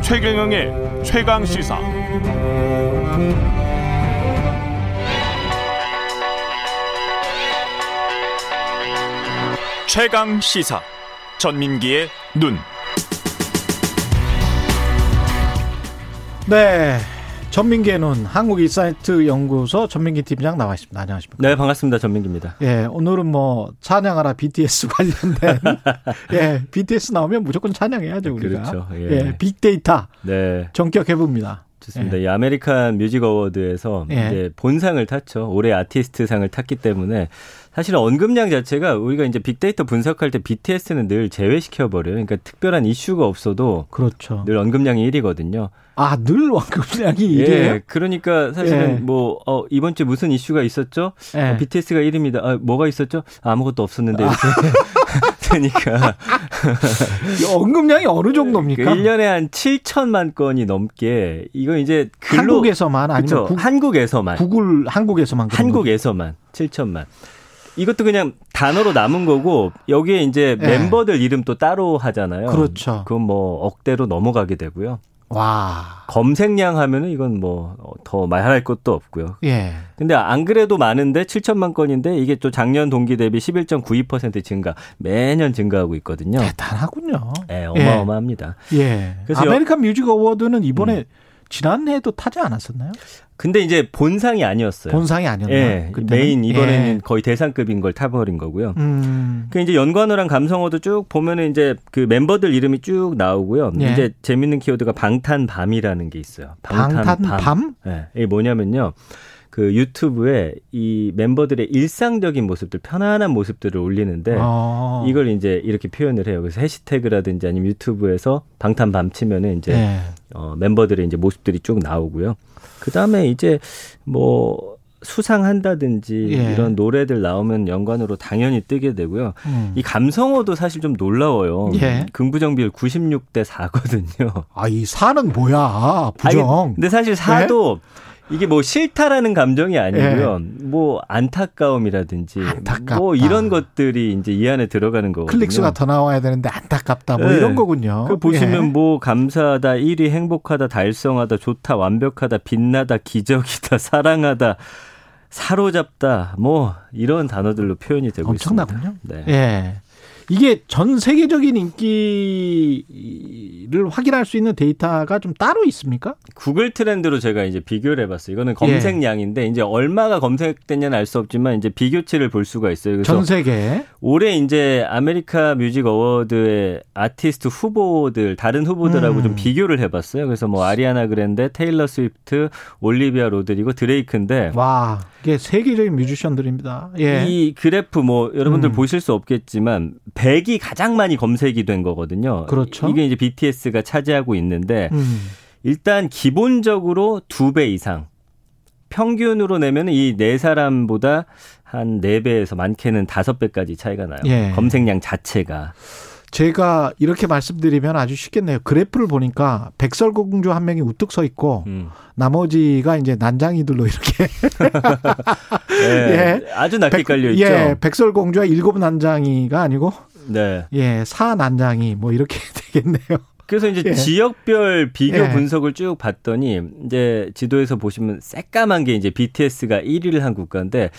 최경영의 최강 시사. 최강 시사. 전민기의 눈. 네. 전민기의 눈 한국 인사이트 연구소 전민기 팀장 나와 있습니다. 안녕하십니까? 네, 반갑습니다. 전민기입니다. 예, 오늘은 뭐 찬양하라 BTS 관련된 [laughs] 예, BTS 나오면 무조건 찬양해야죠 우리가. 그렇죠. 예. 예, 빅데이터 네. 전격 해봅니다. 좋습니다. 이 아메리칸 뮤직 어워드에서 예. 이제 본상을 탔죠. 올해 아티스트 상을 탔기 때문에 사실 언급량 자체가 우리가 이제 빅데이터 분석할 때 BTS는 늘 제외시켜 버려요. 그러니까 특별한 이슈가 없어도 그렇죠. 늘 언급량이 1위거든요. 아, 늘 완급량이 이래요? 예. 그러니까 사실은 예. 뭐 어, 이번 주에 무슨 이슈가 있었죠? 예. 어, BTS가 1위입니다. 아, 뭐가 있었죠? 아 무것도 없었는데 이렇게 [laughs] 되니까 이 언급량이 어느 정도입니까? 그 1년에 한 7천만 건이 넘게 이거 이제 글로 한국에서만 아니면 그쵸? 국, 한국에서만 구글 한국에서만 한국에서만 7천만. 이것도 그냥 단어로 남은 거고 여기에 이제 예. 멤버들 이름 또 따로 하잖아요. 그렇죠. 그건 뭐 억대로 넘어가게 되고요. 와. 검색량 하면은 이건 뭐 더 말할 것도 없고요. 예. 근데 안 그래도 많은데 7천만 건인데 이게 또 작년 동기 대비 11.92% 증가 매년 증가하고 있거든요. 대단하군요. 네, 어마어마합니다. 예. 그래서 음. 아메리칸 뮤직 어워드는 이번에 지난해에도 타지 않았었나요? 근데 이제 본상이 아니었어요. 본상이 아니었나? 예, 그때는? 메인 이번에는 예. 거의 대상급인 걸 타버린 거고요. 음. 그 이제 연관어랑 감성어도 쭉 보면은 이제 그 멤버들 이름이 쭉 나오고요. 예. 이제 재밌는 키워드가 방탄밤이라는 게 있어요. 방탄밤? 예. 이게 뭐냐면요. 그 유튜브에 이 멤버들의 일상적인 모습들, 편안한 모습들을 올리는데 어. 이걸 이제 이렇게 표현을 해요. 그래서 해시태그라든지 아니면 유튜브에서 방탄밤 치면은 이제 예. 어, 멤버들의 이제 모습들이 쭉 나오고요. 그 다음에 이제 뭐 수상한다든지 예. 이런 노래들 나오면 연관으로 당연히 뜨게 되고요. 음. 이 감성어도 사실 좀 놀라워요. 예. 긍부정 비율 96대 4거든요. 아, 이 사는 뭐야? 부정. 근데 사실 사도 이게 뭐 싫다라는 감정이 아니고요. 예. 뭐 안타까움이라든지 안타깝다. 뭐 이런 것들이 이제 이 안에 들어가는 거거든요. 클릭수가 더 나와야 되는데 안타깝다. 뭐 네. 이런 거군요. 그 보시면 예. 뭐 감사하다, 1위 행복하다, 달성하다, 좋다, 완벽하다, 빛나다, 기적이다, [laughs] 사랑하다, 사로잡다, 뭐 이런 단어들로 표현이 되고 엄청나군요. 있습니다. 네. 예. 이게 전 세계적인 인기를 확인할 수 있는 데이터가 좀 따로 있습니까? 구글 트렌드로 제가 이제 비교를 해봤어요. 이거는 검색량인데 이제 얼마가 검색됐냐는 알 수 없지만 이제 비교치를 볼 수가 있어요. 전 세계. 올해 이제 아메리카 뮤직 어워드의 아티스트 후보들 다른 후보들하고 음. 좀 비교를 해봤어요. 그래서 뭐 아리아나 그랜데, 테일러 스위프트, 올리비아 로드리고 드레이크인데 와, 이게 세계적인 뮤지션들입니다. 예. 이 그래프 뭐 여러분들 음. 보실 수 없겠지만 100이 가장 많이 검색이 된 거거든요. 그렇죠. 이게 이제 BTS가 차지하고 있는데 음. 일단 기본적으로 두 배 이상 평균으로 내면 이 네 사람보다 한 네배에서 많게는 다섯 배까지 차이가 나요. 예. 검색량 자체가. 제가 이렇게 말씀드리면 아주 쉽겠네요. 그래프를 보니까 백설공주 한 명이 우뚝 서 있고 음. 나머지가 이제 난장이들로 이렇게 [laughs] 예. 아주 낮게 깔려 있죠. 예, 백설공주와 일곱 난장이가 아니고 네. 예, 사 난장이 뭐 이렇게 [laughs] 되겠네요. 그래서 이제 예. 지역별 비교 예. 분석을 쭉 봤더니 이제 지도에서 보시면 새까만 게 이제 BTS가 1위를 한 국가인데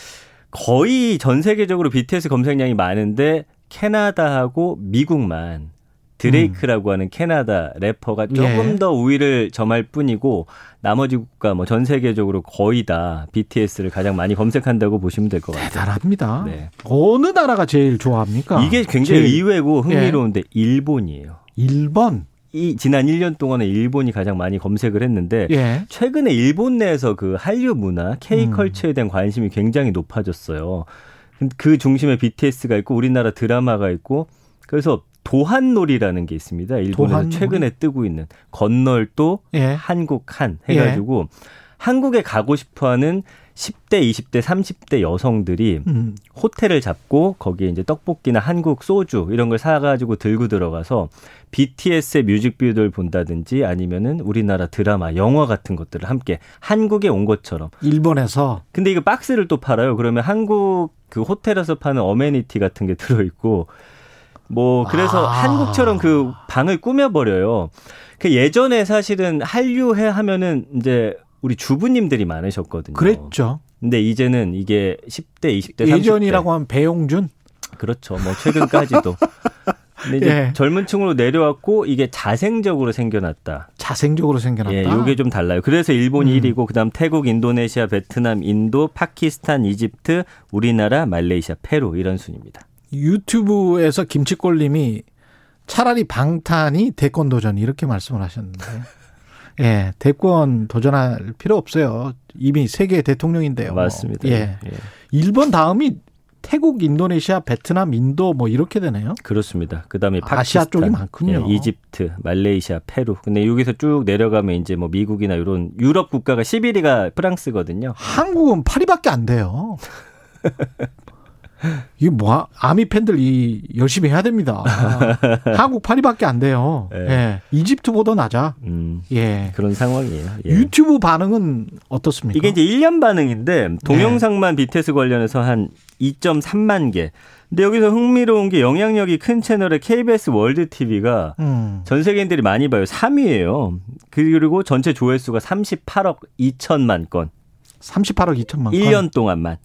거의 전 세계적으로 BTS 검색량이 많은데 캐나다하고 미국만 드레이크라고 하는 캐나다 래퍼가 조금 음. 예. 더 우위를 점할 뿐이고 나머지 국가 뭐 전 세계적으로 거의 다 BTS를 가장 많이 검색한다고 보시면 될 것 같아요. 대단합니다. 네. 어느 나라가 제일 좋아합니까? 이게 굉장히 제일 예. 의외고 흥미로운데 일본이에요. 일본. 이 지난 1년 동안에 일본이 가장 많이 검색을 했는데 예. 최근에 일본 내에서 그 한류 문화, 음. K-컬처에 대한 관심이 굉장히 높아졌어요. 그 중심에 BTS가 있고 우리나라 드라마가 있고 그래서 도한놀이라는 게 있습니다. 일본에서 도한놀이? 최근에 뜨고 있는 건널도 예. 한국 한 해가지고 한국에 가고 싶어하는 10대, 20대, 30대 여성들이 음. 호텔을 잡고 거기에 이제 떡볶이나 한국 소주 이런 걸 사가지고 들고 들어가서 BTS의 뮤직비디오를 본다든지 아니면은 우리나라 드라마, 영화 같은 것들을 함께 한국에 온 것처럼. 일본에서 근데 이거 박스를 또 팔아요. 그러면 한국 그 호텔에서 파는 어메니티 같은 게 [laughs] 들어 있고 뭐 그래서 아. 한국처럼 그 방을 꾸며 버려요. 그 예전에 사실은 한류해 하면은 이제 우리 주부님들이 많으셨거든요. 그랬죠. 근데 이제는 이게 10대, 20대, 30대 예전이라고 하면 배용준. 그렇죠. 뭐 최근까지도. 근데 이제 [laughs] 예. 젊은 층으로 내려왔고 이게 자생적으로 생겨났다. 자생적으로 생겨났다. 예, 요게 좀 달라요. 그래서 일본이 음. 1위고 그다음 태국, 인도네시아, 베트남, 인도, 파키스탄, 이집트, 우리나라, 말레이시아, 페루 이런 순입니다. 유튜브에서 김치꼴님이 차라리 방탄이 대권 도전 이렇게 말씀을 하셨는데, 예, 대권 도전할 필요 없어요. 이미 세계 대통령인데요. 맞습니다. 예, 예. 일본 다음이 태국, 인도네시아, 베트남, 인도 뭐 이렇게 되네요. 그렇습니다. 그다음에 파키스탄, 아시아 쪽이 많군요. 예, 이집트, 말레이시아, 페루. 근데 여기서 쭉 내려가면 이제 뭐 미국이나 이런 유럽 국가가 11위가 프랑스거든요. 한국은 파리밖에 안 돼요. [laughs] [gasps] 이게 뭐 아미 팬들 이 열심히 해야 됩니다. [laughs] 한국 파리밖에 안 돼요. 예. 예. 이집트보다 낮아. 음, 예. 그런 상황이에요. 예. 유튜브 반응은 어떻습니까? 이게 이제 1년 반응인데 동영상만 BTS 관련해서 한 2.3만 개. 근데 여기서 흥미로운 게 영향력이 큰 채널의 KBS 월드 TV가 음. 전 세계인들이 많이 봐요. 3위예요. 그리고 전체 조회수가 38억 2천만 건. 38억 2천만 건. 1년 동안만.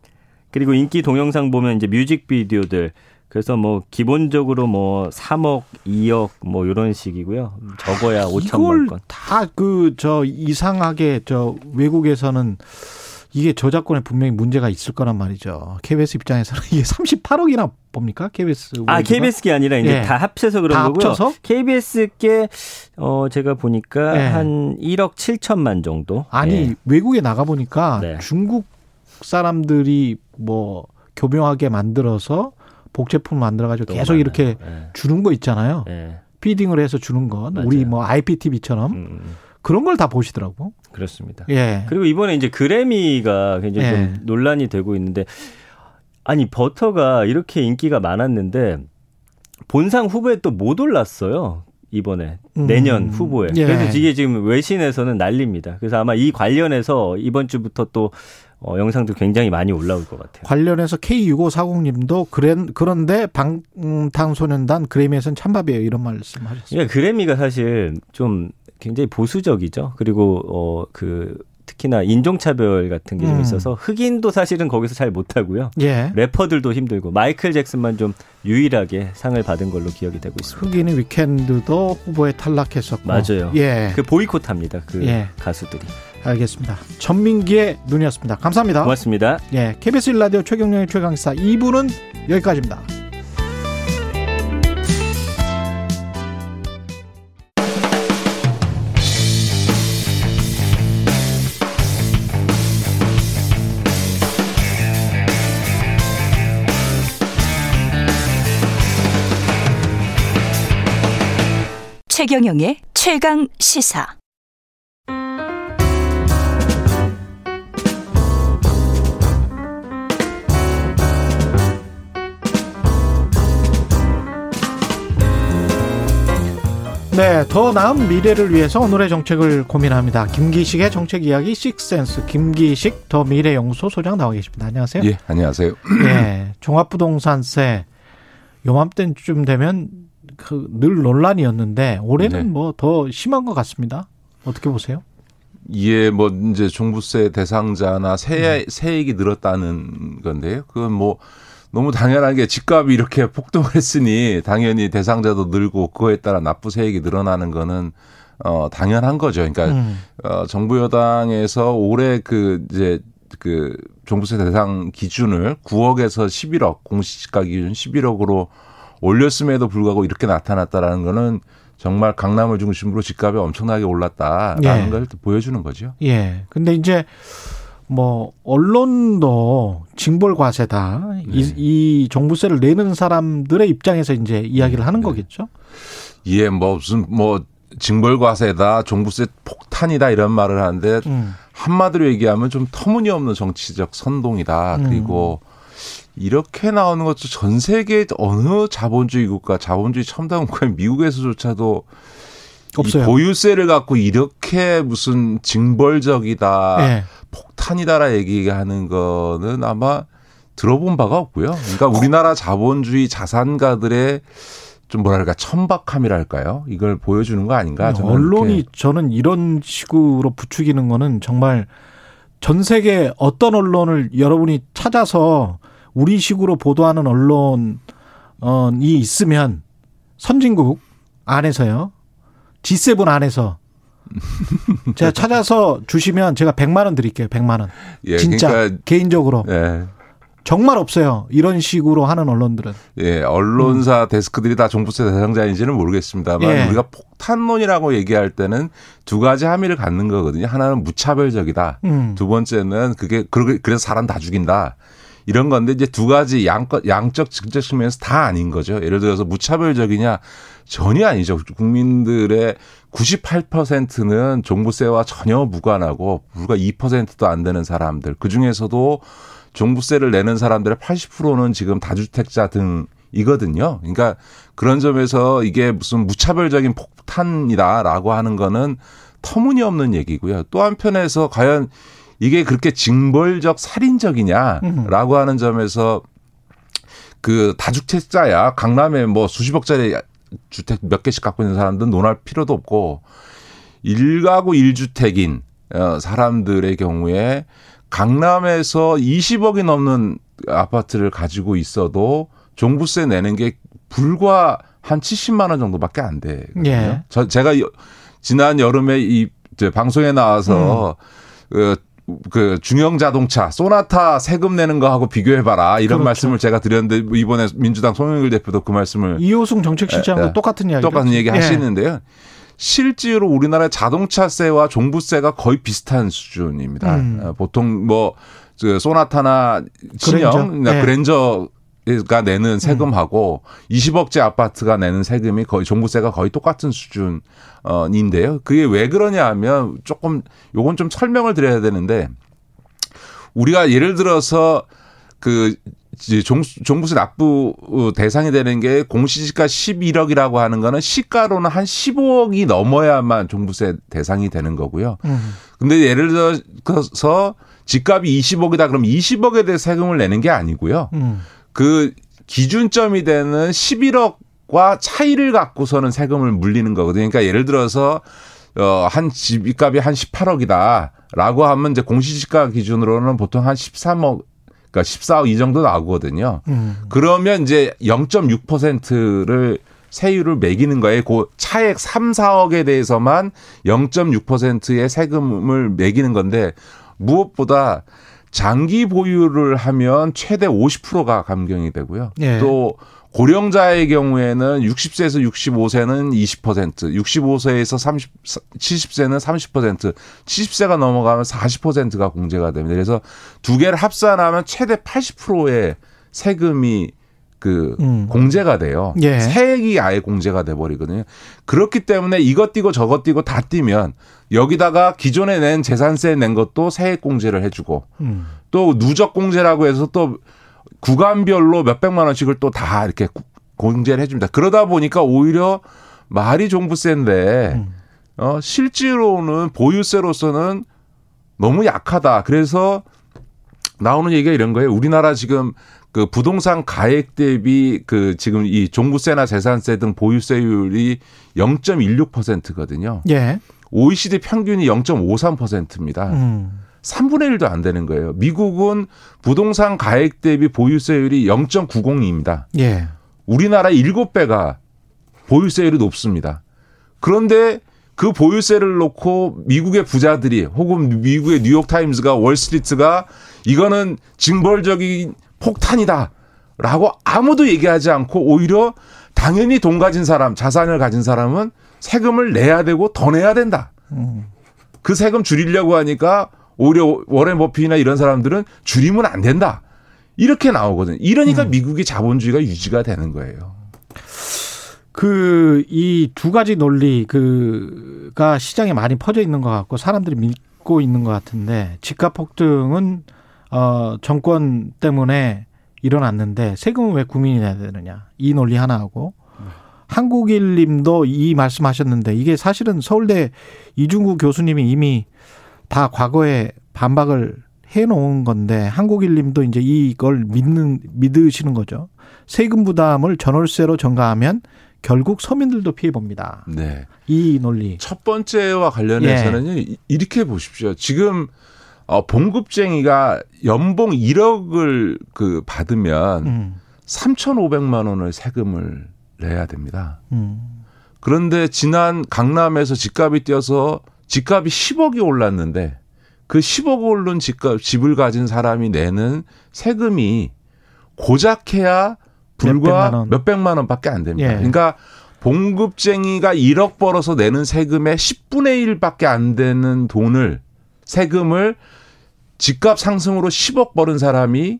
그리고 인기 동영상 보면 이제 뮤직비디오들 그래서 뭐 기본적으로 뭐 3억, 2억 뭐 이런 식이고요. 적어야 5천만 건. 다그 저 이상하게 저 외국에서는 이게 저작권에 분명히 문제가 있을 거란 말이죠. KBS 입장에서는 [laughs] 이게 38억이나 봅니까? KBS. 아, KBS게 아니라 이제 예. 다 합쳐서 그런 다 거고요. 합쳐서? KBS께 어 제가 보니까 예. 한 1억 7천만 정도. 아니 예. 외국에 나가 보니까 네. 중국 사람들이 뭐 교묘하게 만들어서 복제품 만들어 가지고 계속 많아요. 이렇게 예. 주는 거 있잖아요. 예. 피딩을 해서 주는 건 맞아요. 우리 뭐 IPTV처럼 음, 음, 그런 걸 다 보시더라고. 그렇습니다. 예. 그리고 이번에 이제 그래미가 굉장히 예. 좀 논란이 되고 있는데 아니 버터가 이렇게 인기가 많았는데 본상 후보에 또 못 올랐어요. 이번에 음. 내년 후보에. 예. 그래서 이게 지금 외신에서는 난립니다. 그래서 아마 이 관련해서 이번 주부터 또 어, 영상도 굉장히 많이 올라올 것 같아요. 관련해서 K6540님도 그런 그런데 방탄소년단 그래미에서는 찬밥이에요 이런 말씀 하셨어요. 그러니까 그래미가 사실 좀 굉장히 보수적이죠. 그리고 어 그 특히나 인종차별 같은 게좀 음. 있어서 흑인도 사실은 거기서 잘 못하고요. 예. 래퍼들도 힘들고 마이클 잭슨만 좀 유일하게 상을 받은 걸로 기억이 되고 있습니다. 흑인의 위켄드도 후보에 탈락했었고. 맞아요. 예. 그 보이콧합니다. 그 예. 가수들이. 알겠습니다. 전민기의 눈이었습니다. 감사합니다. 고맙습니다. 예. KBS 1라디오 최경영의 최강시사 2부는 여기까지입니다. 최경영의 최강 시사. 네, 더 나은 미래를 위해서 오늘의 정책을 고민합니다. 김기식의 정책 이야기 식센스 김기식 더 미래 연구소 소장 나와 계십니다. 안녕하세요. 예, 안녕하세요. 예, 종합부동산세 요맘때쯤 되면 그 늘 논란이었는데 올해는 네. 뭐더 심한 것 같습니다. 어떻게 보세요? 예, 뭐 이제 종부세 대상자나 음. 세 세액이 늘었다는 건데요. 그건 뭐 너무 당연한 게 집값이 이렇게 폭등을 했으니 당연히 대상자도 늘고 그거에 따라 납부 세액이 늘어나는 거는 어 당연한 거죠. 그러니까 음. 어 정부 여당에서 올해 그 이제 그 종부세 대상 기준을 9억에서 11억 공시지가 기준 11억으로 올렸음에도 불구하고 이렇게 나타났다라는 거는 정말 강남을 중심으로 집값이 엄청나게 올랐다라는 예. 걸 보여주는 거죠. 예. 근데 이제 뭐 언론도 징벌 과세다. 이, 네. 이 종부세를 내는 사람들의 입장에서 이제 이야기를 하는 네. 거겠죠. 예, 뭐 무슨 뭐 징벌 과세다, 종부세 폭탄이다 이런 말을 하는데 음. 한마디로 얘기하면 좀 터무니없는 정치적 선동이다. 음. 그리고 이렇게 나오는 것도 전 세계 어느 자본주의 국가, 자본주의 첨단 국가인 미국에서조차도 없어요. 이 보유세를 갖고 이렇게 무슨 징벌적이다, 예. 폭탄이다라 얘기하는 거는 아마 들어본 바가 없고요. 그러니까 우리나라 자본주의 자산가들의 좀 뭐랄까 천박함이랄까요? 이걸 보여주는 거 아닌가? 저는 언론이 이렇게. 저는 이런 식으로 부추기는 거는 정말 전 세계 어떤 언론을 여러분이 찾아서 우리 식으로 보도하는 언론이 있으면 선진국 안에서요. G7 안에서 [laughs] 제가 찾아서 주시면 제가 100만 원 드릴게요. 100만 원. 예, 진짜 그러니까 개인적으로 예. 정말 없어요. 이런 식으로 하는 언론들은. 예, 언론사 데스크들이 다 종부세 대상자인지는 모르겠습니다만 예. 우리가 폭탄론이라고 얘기할 때는 두 가지 함의를 갖는 거거든요. 하나는 무차별적이다. 음. 두 번째는 그게 그래서 사람 다 죽인다. 이런 건데 이제 두 가지 양, 양적 직접 측면에서 다 아닌 거죠. 예를 들어서 무차별적이냐 전혀 아니죠. 국민들의 98%는 종부세와 전혀 무관하고 불과 2%도 안 되는 사람들. 그 중에서도 종부세를 내는 사람들의 80%는 지금 다주택자 등 이거든요. 그러니까 그런 점에서 이게 무슨 무차별적인 폭탄이다라고 하는 거는 터무니없는 얘기고요. 또 한편에서 과연 이게 그렇게 징벌적 살인적이냐라고 하는 점에서 그 다주택자야 강남에 뭐 수십억짜리 주택 몇 개씩 갖고 있는 사람들은 논할 필요도 없고 일가구 일주택인 어, 사람들의 경우에 강남에서 20억이 넘는 아파트를 가지고 있어도 종부세 내는 게 불과 한 70만 원 정도밖에 안 되거든요. 예. 저 제가 여- 지난 여름에 이 방송에 나와서 그, 그 중형 자동차 소나타 세금 내는 거하고 비교해 봐라 이런 그렇죠. 말씀을 제가 드렸는데 이번에 민주당 송영길 대표도 그 말씀을 이호승 정책실장도 예, 예. 똑같은 이야기 똑같은 얘기 하시는데요. 실제로 우리나라 자동차세와 종부세가 거의 비슷한 수준입니다. 음. 어, 보통 뭐저 소나타나 그랜저. 신형, 예. 그랜저 가 내는 세금하고 20억째 아파트가 내는 세금이 거의 종부세가 거의 똑같은 수준인데요. 그게 왜 그러냐 하면 조금 요건 좀 설명을 드려야 되는데 우리가 예를 들어서 그 종, 종부세 납부 어, 대상이 되는 게 공시지가 11억이라고 하는 거는 시가로는 한 15억이 넘어야만 종부세 대상이 되는 거고요. 음. 근데 근데 예를 들어서 집값이 20억이다 그럼 20억에 대해 세금을 내는 게 아니고요. 음. 그 기준점이 되는 11억과 차이를 갖고서는 세금을 물리는 거거든요. 그러니까 예를 들어서 어 한 집값이 한 18억이다 라고 하면 이제 공시지가 기준으로는 보통 한 13억 그러니까 14억 이 정도 나오거든요. 음. 그러면 이제 0.6%를 세율을 매기는 거예요. 그 차액 3, 4억에 대해서만 0.6%의 세금을 매기는 건데 무엇보다 장기 보유를 하면 최대 50%가 감경이 되고요. 예. 또 고령자의 경우에는 60세에서 65세는 20%, 65세에서 30, 70세는 30%, 70세가 넘어가면 40%가 공제가 됩니다. 그래서 두 개를 합산하면 최대 80%의 세금이 그 음. 공제가 돼요. 예. 세액이 아예 공제가 돼 버리거든요. 그렇기 때문에 이것 띄고 저것 띄고 다 띄면 여기다가 기존에 낸 재산세 낸 것도 세액 공제를 해주고 음. 또 누적 공제라고 해서 또 구간별로 몇 백만 원씩을 또 다 이렇게 구- 공제를 해줍니다. 그러다 보니까 오히려 말이 종부세인데 음. 어, 실제로는 보유세로서는 너무 약하다. 그래서 나오는 얘기가 이런 거예요. 우리나라 지금 그 부동산 가액 대비 그 지금 이 종부세나 재산세 등 보유세율이 0.16%거든요. 예. OECD 평균이 0.53%입니다. 음. 3분의 1도 안 되는 거예요. 미국은 부동산 가액 대비 보유세율이 0.90입니다. 예. 우리나라 7배가 보유세율이 높습니다. 그런데 그 보유세를 놓고 미국의 부자들이 혹은 미국의 뉴욕타임즈가 월스트리트가 이거는 징벌적인 폭탄이다. 라고 아무도 얘기하지 않고 오히려 당연히 돈 가진 사람, 자산을 가진 사람은 세금을 내야 되고 더 내야 된다. 음. 그 세금 줄이려고 하니까 오히려 워렌 버핏이나 이런 사람들은 줄이면 안 된다. 이렇게 나오거든요. 이러니까 미국의 자본주의가 유지가 되는 거예요. 그 이 두 가지 논리 그가 시장에 많이 퍼져 있는 것 같고 사람들이 믿고 있는 것 같은데 집값 폭등은 어 정권 때문에 일어났는데 세금은 왜 국민이 내야 되느냐 이 논리 하나하고 한국일님도 이 말씀하셨는데 이게 사실은 서울대 이중구 교수님이 이미 다 과거에 반박을 해놓은 건데 한국일님도 이제 이걸 믿는 믿으시는 거죠. 세금 부담을 전월세로 전가하면 결국 서민들도 피해 봅니다. 네. 이 논리. 첫 번째와 관련해서는요, 이- 이렇게 보십시오. 지금, 어, 봉급쟁이가 연봉 1억을 그 받으면 음, 3,500만 원을 세금을 내야 됩니다. 음, 그런데 지난 강남에서 집값이 뛰어서 집값이 10억이 올랐는데 그 10억 오른 집값, 집을 가진 사람이 내는 세금이 고작 해야 몇백만 불과 원. 몇백만 원밖에 안 됩니다. 예. 그러니까 봉급쟁이가 1억 벌어서 내는 세금의 10분의 1밖에 안 되는 돈을 세금을 집값 상승으로 10억 벌은 사람이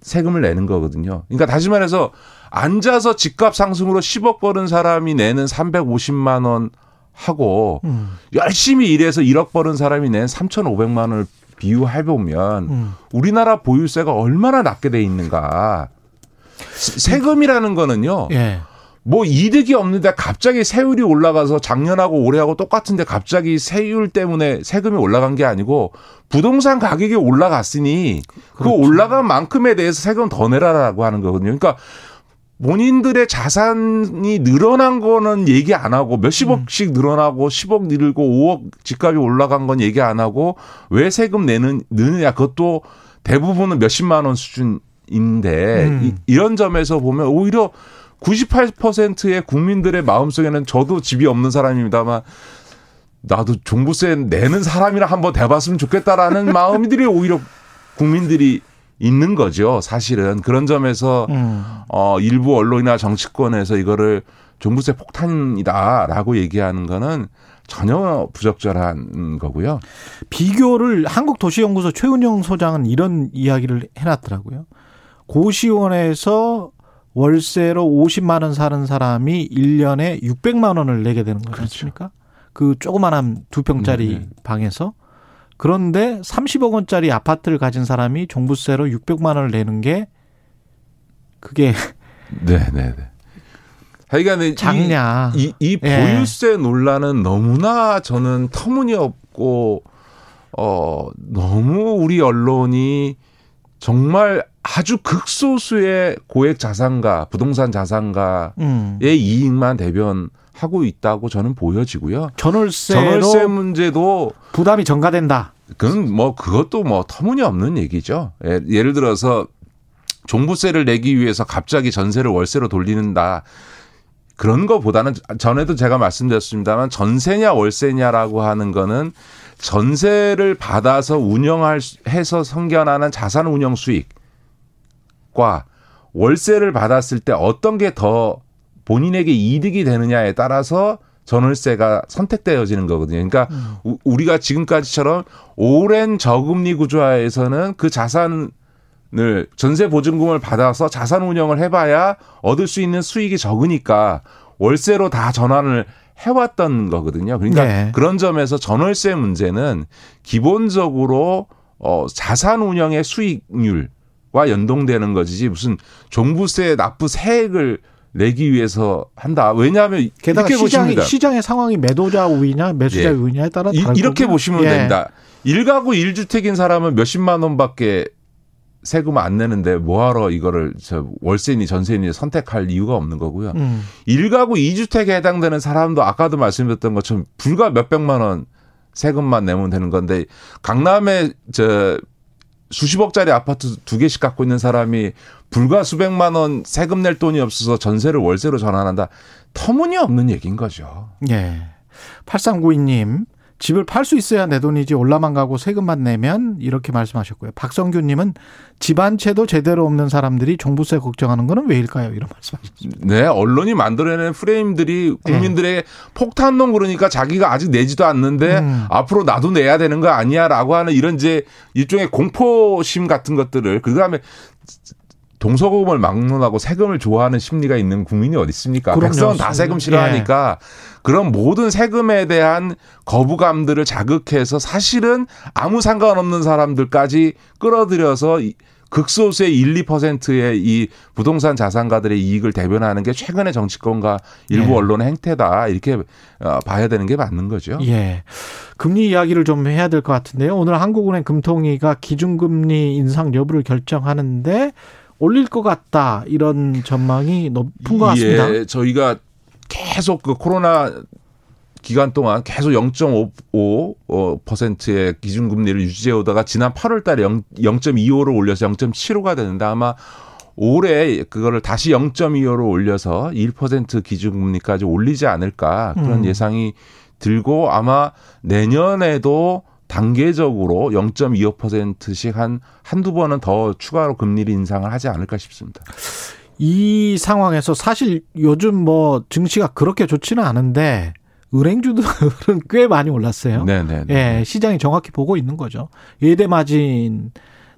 세금을 내는 거거든요. 그러니까 다시 말해서 앉아서 집값 상승으로 10억 벌은 사람이 내는 350만 원 하고 음, 열심히 일해서 1억 벌은 사람이 낸 3,500만 원을 비유해 보면 음. 우리나라 보유세가 얼마나 낮게 돼 있는가. 세- 세금이라는 거는요. 예. 뭐 이득이 없는데 갑자기 세율이 올라가서 작년하고 올해하고 똑같은데 갑자기 세율 때문에 세금이 올라간 게 아니고 부동산 가격이 올라갔으니 그 그렇죠. 올라간 만큼에 대해서 세금 더 내라라고 하는 거거든요. 그러니까 본인들의 자산이 늘어난 거는 얘기 안 하고 몇십억씩 늘어나고 10억 늘고 5억 집값이 올라간 건 얘기 안 하고 왜 세금 내는 느느냐 그것도 대부분은 몇십만 원 수준인데 음. 이, 런 점에서 보면 오히려 98%의 국민들의 마음속에는 저도 집이 없는 사람입니다만 나도 종부세 내는 사람이라 한번 대봤으면 좋겠다라는 [laughs] 마음들이 오히려 국민들이 있는 거죠. 사실은 그런 점에서 음. 어 일부 언론이나 정치권에서 이거를 종부세 폭탄이다라고 얘기하는 거는 전혀 부적절한 거고요. 비교를 한국도시연구소 최은영 소장은 이런 이야기를 해놨더라고요. 고시원에서 월세로 50만 원 사는 사람이 1년에 600만 원을 내게 되는 거지 않습니까? 그 조그만한 두 평짜리 그렇죠. 네, 네. 방에서 그런데 30억 원짜리 아파트를 가진 사람이 종부세로 600만 원을 내는 게 그게 [laughs] 네, 네, 네. 하여간 이- 작냐. 이, 이 예. 보유세 논란은 너무나 저는 터무니없고 어 너무 우리 언론이 정말 아주 극소수의 고액 자산가, 부동산 자산가의 음. 이익만 대변하고 있다고 저는 보여지고요. 전월세로 전월세 문제도 부담이 전가된다. 그건 뭐 그것도 뭐 터무니없는 얘기죠. 예, 예를 들어서 종부세를 내기 위해서 갑자기 전세를 월세로 돌리는다. 그런 거보다는 전에도 제가 말씀드렸습니다만 전세냐 월세냐라고 하는 거는 전세를 받아서 운영할 수- 해서 생겨나는 자산 운영 수익과 월세를 받았을 때 어떤 게 더 본인에게 이득이 되느냐에 따라서 전월세가 선택되어지는 거거든요. 그러니까 우- 우리가 지금까지처럼 오랜 저금리 구조화에서는 그 자산을 전세 보증금을 받아서 자산 운영을 해봐야 얻을 수 있는 수익이 적으니까 월세로 다 전환을 해왔던 거거든요. 그러니까 네. 그런 점에서 전월세 문제는 기본적으로 어 자산 운영의 수익률과 연동되는 거지 무슨 종부세 납부 세액을 내기 위해서 한다. 왜냐하면 게다가 이렇게 시장이. 시장의 상황이 매도자 우위냐 매수자 예. 우위냐에 따라 이- 이렇게. 보시면 예. 됩니다. 일가구 일주택인 사람은 몇십만 원밖에 세금 안 내는데 뭐하러 이거를 저 월세니 전세니 선택할 이유가 없는 거고요. 음. 일가구 이주택에 해당되는 사람도 아까도 말씀드렸던 것처럼 불과 몇백만 원 세금만 내면 되는 건데 강남에 저 수십억짜리 아파트 두 개씩 갖고 있는 사람이 불과 수백만 원 세금 낼 돈이 없어서 전세를 월세로 전환한다. 터무니없는 얘기인 거죠. 예. 8392님, 집을 팔 수 있어야 내 돈이지 올라만 가고 세금만 내면 이렇게 말씀하셨고요. 박성규님은 집한 채도 제대로 없는 사람들이 종부세 걱정하는 거는 왜일까요? 이런 말씀하셨습니다. 네, 언론이 만들어내는 프레임들이 네. 국민들의 폭탄론 그러니까 자기가 아직 내지도 않는데 음. 앞으로 나도 내야 되는 거 아니야라고 하는 이런 이제 일종의 공포심 같은 것들을 그다음에 동서고금을 막론하고 세금을 좋아하는 심리가 있는 국민이 어디 있습니까? 그럼요. 백성은 다 세금 싫어하니까 그런 모든 세금에 대한 거부감들을 자극해서 사실은 아무 상관없는 사람들까지 끌어들여서 이- 극소수의 1, 2%의 이 부동산 자산가들의 이익을 대변하는 게 최근의 정치권과 일부 예. 언론의 행태다 이렇게 어, 봐야 되는 게 맞는 거죠. 예. 금리 이야기를 좀 해야 될 것 같은데요. 오늘 한국은행 금통위가 기준금리 인상 여부를 결정하는데 올릴 것 같다. 이런 전망이 높은 것 같습니다. 예, 저희가 계속 그 코로나 기간 동안 계속 0.55%의 기준금리를 유지해 오다가 지난 8월 달에 0, 0.25로 올려서 0.75가 되는데 아마 올해 그거를 다시 0.25로 올려서 1% 기준금리까지 올리지 않을까 그런 음. 예상이 들고 아마 내년에도 단계적으로 0.25%씩 한 한두 번은 더 추가로 금리를 인상을 하지 않을까 싶습니다. 이 상황에서 사실 요즘 뭐 증시가 그렇게 좋지는 않은데 은행주들은 [laughs] 꽤 많이 올랐어요. 네, 네. 예, 시장이 정확히 보고 있는 거죠. 예대 마진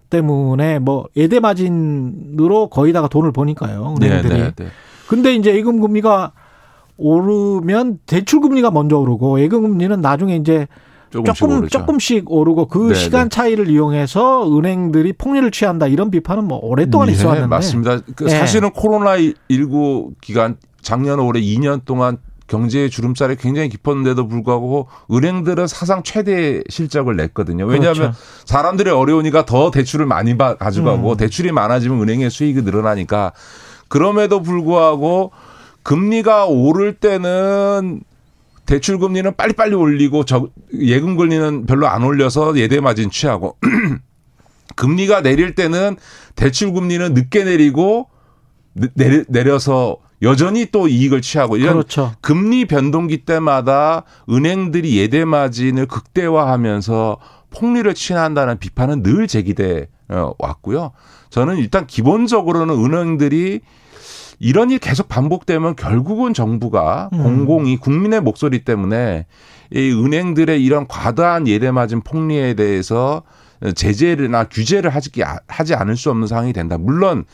때문에 뭐 예대 마진으로 거의 다가 돈을 버니까요. 네, 은행들이. 네, 네. 근데 이제 예금 금리가 오르면 대출 금리가 먼저 오르고 예금 금리는 나중에 이제 조금씩 조금 오르죠. 조금씩 오르고 그 네, 시간 네. 차이를 이용해서 은행들이 폭리를 취한다 이런 비판은 뭐 오랫동안 예, 있어왔는데 맞습니다. 그 예. 사실은 코로나 19 기간 작년 올해 2년 동안 경제의 주름살이 굉장히 깊었는데도 불구하고 은행들은 사상 최대 실적을 냈거든요. 왜냐하면 그렇죠. 사람들이 어려우니까 더 대출을 많이 받- 가져가고 음. 대출이 많아지면 은행의 수익이 늘어나니까 그럼에도 불구하고 금리가 오를 때는 대출 금리는 빨리빨리 올리고 저 예금 금리는 별로 안 올려서 예대 마진 취하고 [clears throat] 금리가 내릴 때는 대출 금리는 늦게 내리고 내- 내려, 내려서 여전히 또 이익을 취하고 이런 그렇죠. 금리 변동기 때마다 은행들이 예대 마진을 극대화하면서 폭리를 취한다는 비판은 늘 제기돼 어, 왔고요. 저는 일단 기본적으로는 은행들이 이런 일이 계속 반복되면 결국은 정부가 음. 공공이 국민의 목소리 때문에 이 은행들의 이런 과다한 예대 마진 폭리에 대해서 제재나 규제를 하지, 하지 않을 수 없는 상황이 된다. 물론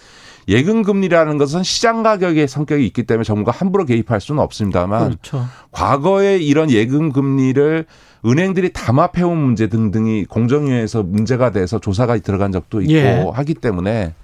예금 금리라는 것은 시장 가격의 성격이 있기 때문에 정부가 함부로 개입할 수는 없습니다만 그렇죠. 과거에 이런 예금 금리를 은행들이 담합해온 문제 등등이 공정위에서 문제가 돼서 조사가 들어간 적도 있고 예. 하기 때문에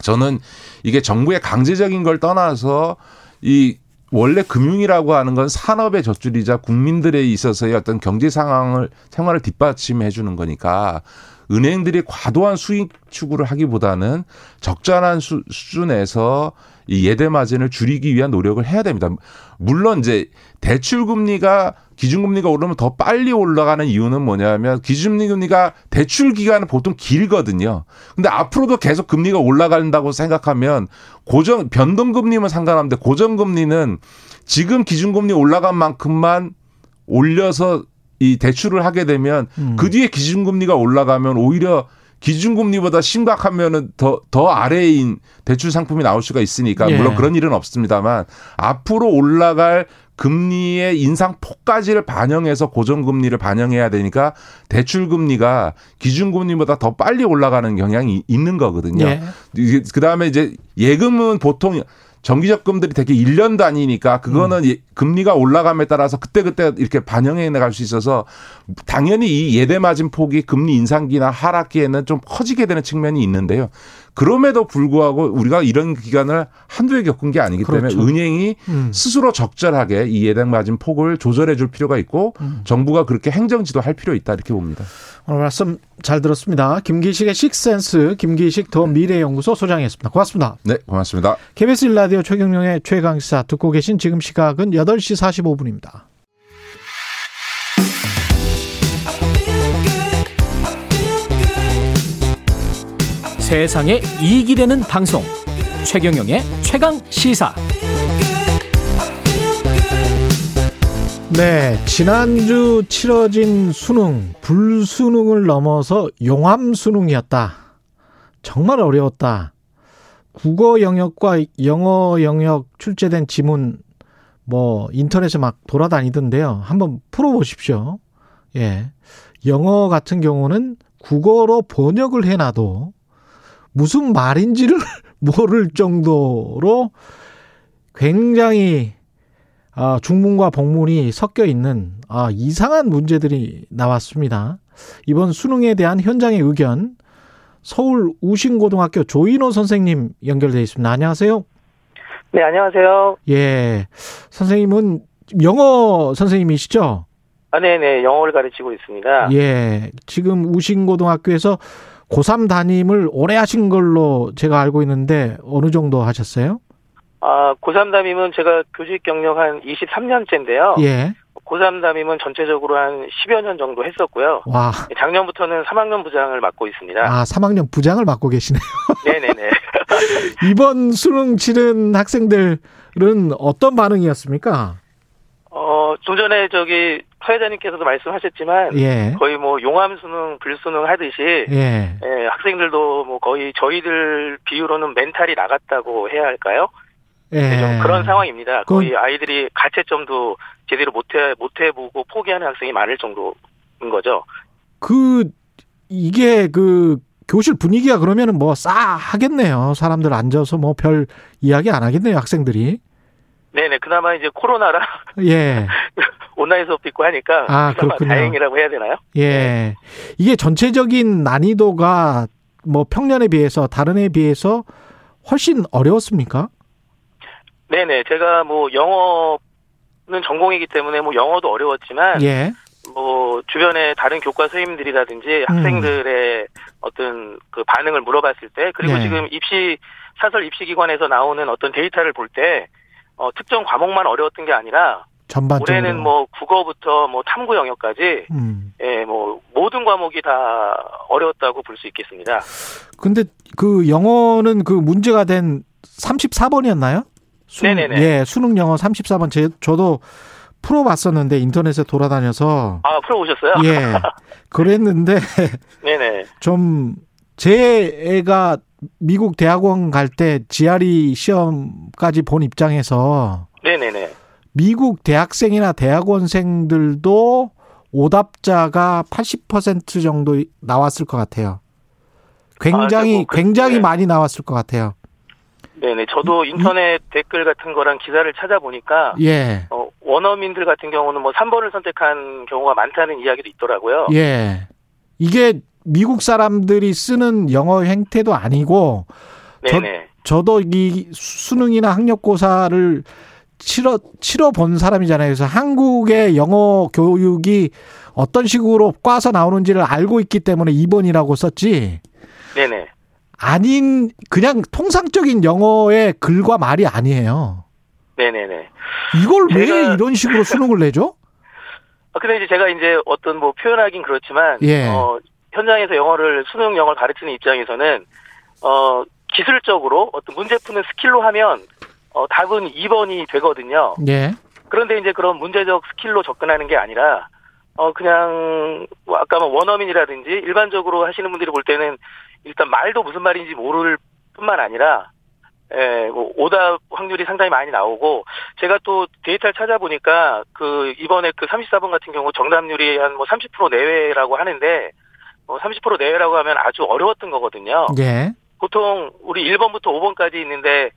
저는 이게 정부의 강제적인 걸 떠나서 이 원래 금융이라고 하는 건 산업의 젖줄이자 국민들에 있어서의 어떤 경제 상황을 생활을 뒷받침해 주는 거니까 은행들이 과도한 수익 추구를 하기보다는 적절한 수, 수준에서 이 예대 마진을 줄이기 위한 노력을 해야 됩니다. 물론 이제 대출 금리가 기준금리가 오르면 더 빨리 올라가는 이유는 뭐냐면 기준금리가 대출 기간은 보통 길거든요. 근데 앞으로도 계속 금리가 올라간다고 생각하면 고정 변동금리면 상관없는데 고정금리는 지금 기준금리 올라간 만큼만 올려서 이 대출을 하게 되면 음. 그 뒤에 기준금리가 올라가면 오히려 기준금리보다 심각하면은 더, 더 아래인 대출 상품이 나올 수가 있으니까 예. 물론 그런 일은 없습니다만 앞으로 올라갈 금리의 인상 폭까지를 반영해서 고정금리를 반영해야 되니까 대출금리가 기준금리보다 더 빨리 올라가는 경향이 있는 거거든요. 예. 그 다음에 이제 예금은 보통 정기적금들이 되게 1년 단위니까 그거는 예- 금리가 올라감에 따라서 그때그때 이렇게 반영해 나갈 수 있어서 당연히 이 예대 마진 폭이 금리 인상기나 하락기에는 좀 커지게 되는 측면이 있는데요. 그럼에도 불구하고 우리가 이런 기간을 한두 해 겪은 게 아니기 그렇죠. 때문에 은행이 음. 스스로 적절하게 이 예대 마진 폭을 조절해 줄 필요가 있고 음. 정부가 그렇게 행정 지도 할 필요 있다 이렇게 봅니다. 오늘 말씀 잘 들었습니다. 김기식의 식센스, 김기식 더 미래연구소 소장이었습니다. 고맙습니다. 네, 고맙습니다. KBS 일라디오 최경영의 최강시사 듣고 계신 지금 시각은 8시 45분입니다. 세상에 이익이 되는 방송 최경영의 최강 시사 네, 지난주 치러진 수능, 불수능을 넘어서 용암 수능이었다. 정말 어려웠다. 국어 영역과 영어 영역 출제된 지문 뭐 인터넷에 막 돌아다니던데요. 한번 풀어보십시오. 예. 영어 같은 경우는 국어로 번역을 해놔도 무슨 말인지를 [laughs] 모를 정도로 굉장히 아, 중문과 복문이 섞여 있는 아, 이상한 문제들이 나왔습니다. 이번 수능에 대한 현장의 의견 서울 우신고등학교 조인호 선생님 연결돼 있습니다. 안녕하세요. 네, 안녕하세요. 예. 선생님은 영어 선생님이시죠? 아, 네 네, 영어를 가르치고 있습니다. 예. 지금 우신고등학교에서 고3 담임을 오래 하신 걸로 제가 알고 있는데 어느 정도 하셨어요? 아, 고3 담임은 제가 교직 경력 한 23년째인데요. 예. 고3 담임은 전체적으로 한 10여 년 정도 했었고요. 와. 작년부터는 3학년 부장을 맡고 있습니다. 아, 3학년 부장을 맡고 계시네요. [laughs] 네네네. 이번 수능 치른 학생들은 어떤 반응이었습니까? 어, 좀 전에 저기 사회자님께서도 말씀하셨지만 예. 거의 뭐 용암 수능, 불수능 하듯이 예. 예, 학생들도 뭐 거의 저희들 비유로는 멘탈이 나갔다고 해야 할까요? 예. 네, 좀 그런 상황입니다. 거의 아이들이 가채점도 제대로 못해 못해보고 포기하는 학생이 많을 정도인 거죠. 그 이게 그 교실 분위기가 그러면은 뭐 싸하겠네요. 사람들 앉아서 뭐 별 이야기 안 하겠네요, 학생들이. 네네. 그나마 이제 코로나라 예. [laughs] 온라인 수업 있고 하니까 아, 그렇군요. 다행이라고 해야 되나요? 예. 이게 전체적인 난이도가 뭐 평년에 비해서 다른 해에 비해서 훨씬 어려웠습니까? 네네. 제가 뭐 영어는 전공이기 때문에 뭐 영어도 어려웠지만 예. 뭐 주변에 다른 교과 선생님들이라든지 학생들의 어떤 그 반응을 물어봤을 때 그리고 네. 지금 입시 사설 입시 기관에서 나오는 어떤 데이터를 볼 때 어, 특정 과목만 어려웠던 게 아니라 전반적으로. 올해는 뭐 국어부터 뭐 탐구 영역까지 음. 예, 뭐 모든 과목이 다 어려웠다고 볼 수 있겠습니다. 근데 그 영어는 그 문제가 된 34번이었나요? 네네네. 예, 수능 영어 34번 제 저도 풀어 봤었는데 인터넷에 돌아다녀서 아, 풀어 보셨어요? 예. [laughs] 그랬는데 네네. [laughs] 좀 제 애가 미국 대학원 갈 때 GRE 시험까지 본 입장에서 네네네. 미국 대학생이나 대학원생들도 오답자가 80% 정도 나왔을 것 같아요. 굉장히 아, 그, 굉장히 네. 많이 나왔을 것 같아요. 네네. 저도 인터넷 댓글 같은 거랑 기사를 찾아보니까 예. 어, 원어민들 같은 경우는 뭐 3번을 선택한 경우가 많다는 이야기도 있더라고요. 예. 이게 미국 사람들이 쓰는 영어 행태도 아니고 저, 네네. 저도 이 수능이나 학력고사를 치러 치러 본 사람이잖아요. 그래서 한국의 영어 교육이 어떤 식으로 꽈서 나오는지를 알고 있기 때문에 2번이라고 썼지. 네네. 아닌 그냥 통상적인 영어의 글과 말이 아니에요. 네네네. 이걸 왜 제가- 이런 식으로 수능을 내죠? 아, 근데 이제 제가 이제 어떤 뭐 표현하긴 그렇지만, 예. 어, 현장에서 영어를, 수능 영어를 가르치는 입장에서는, 어, 기술적으로 어떤 문제 푸는 스킬로 하면, 어, 답은 2번이 되거든요. 예. 그런데 이제 그런 문제적 스킬로 접근하는 게 아니라, 어, 그냥, 뭐 아까 뭐 원어민이라든지 일반적으로 하시는 분들이 볼 때는 일단 말도 무슨 말인지 모를 뿐만 아니라, 예, 뭐, 오답 확률이 상당히 많이 나오고, 제가 또 데이터를 찾아보니까, 그, 이번에 그 34번 같은 경우 정답률이 한 뭐 30% 내외라고 하는데, 뭐 30% 내외라고 하면 아주 어려웠던 거거든요. 예. 보통 우리 1번부터 5번까지 있는데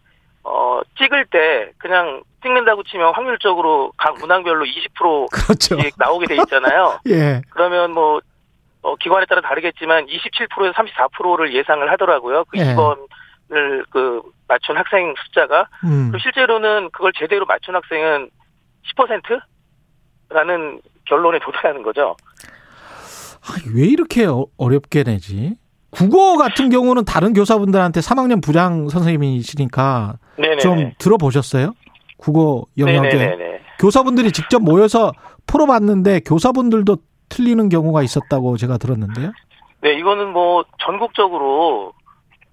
어 찍을 때 그냥 찍는다고 치면 확률적으로 각 문항별로 20% 그렇죠. 나오게 돼 있잖아요. [laughs] 예. 그러면 뭐 어, 기관에 따라 다르겠지만 27%에서 34%를 예상을 하더라고요. 그 예. 2번을 그 맞춘 학생 숫자가 음. 실제로는 그걸 제대로 맞춘 학생은 10%라는 결론에 도달하는 거죠. 아, 왜 이렇게 어- 어렵게 내지? 국어 같은 경우는 다른 교사분들한테 3학년 부장 선생님이시니까 네네. 좀 들어보셨어요? 국어 영역에 네네네. 교사분들이 직접 모여서 풀어봤는데 교사분들도 틀리는 경우가 있었다고 제가 들었는데요. 네, 이거는 뭐 전국적으로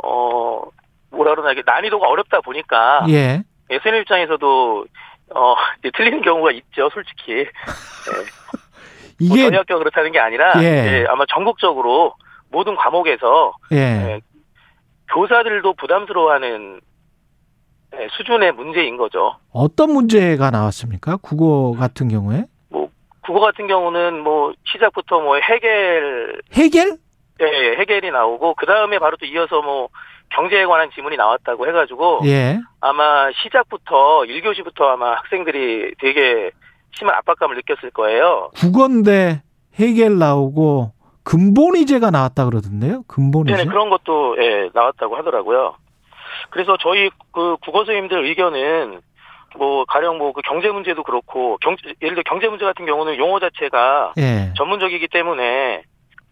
어 뭐라 그러나 이게 난이도가 어렵다 보니까 예. SN 입장에서도 어 틀리는 경우가 있죠, 솔직히. 예. [laughs] 뭐 이게 전혀 학교가 그렇다는 게 아니라 예. 예, 아마 전국적으로 모든 과목에서 예. 예, 교사들도 부담스러워하는 예, 수준의 문제인 거죠. 어떤 문제가 나왔습니까? 국어 같은 경우에 국어 같은 경우는 뭐 시작부터 뭐 해결 해결? 예, 예, 해결이 나오고 그 다음에 바로 또 이어서 뭐 경제에 관한 지문이 나왔다고 해가지고 예. 아마 시작부터 1교시부터 아마 학생들이 되게 심한 압박감을 느꼈을 거예요. 국어인데 해결 나오고 근본이제가 나왔다 그러던데요. 근본이제. 네네 그런 것도 예, 나왔다고 하더라고요. 그래서 저희 그 국어 선생님들 의견은 뭐 가령 뭐 그 경제 문제도 그렇고 경 예를 들어 경제 문제 같은 경우는 용어 자체가 예. 전문적이기 때문에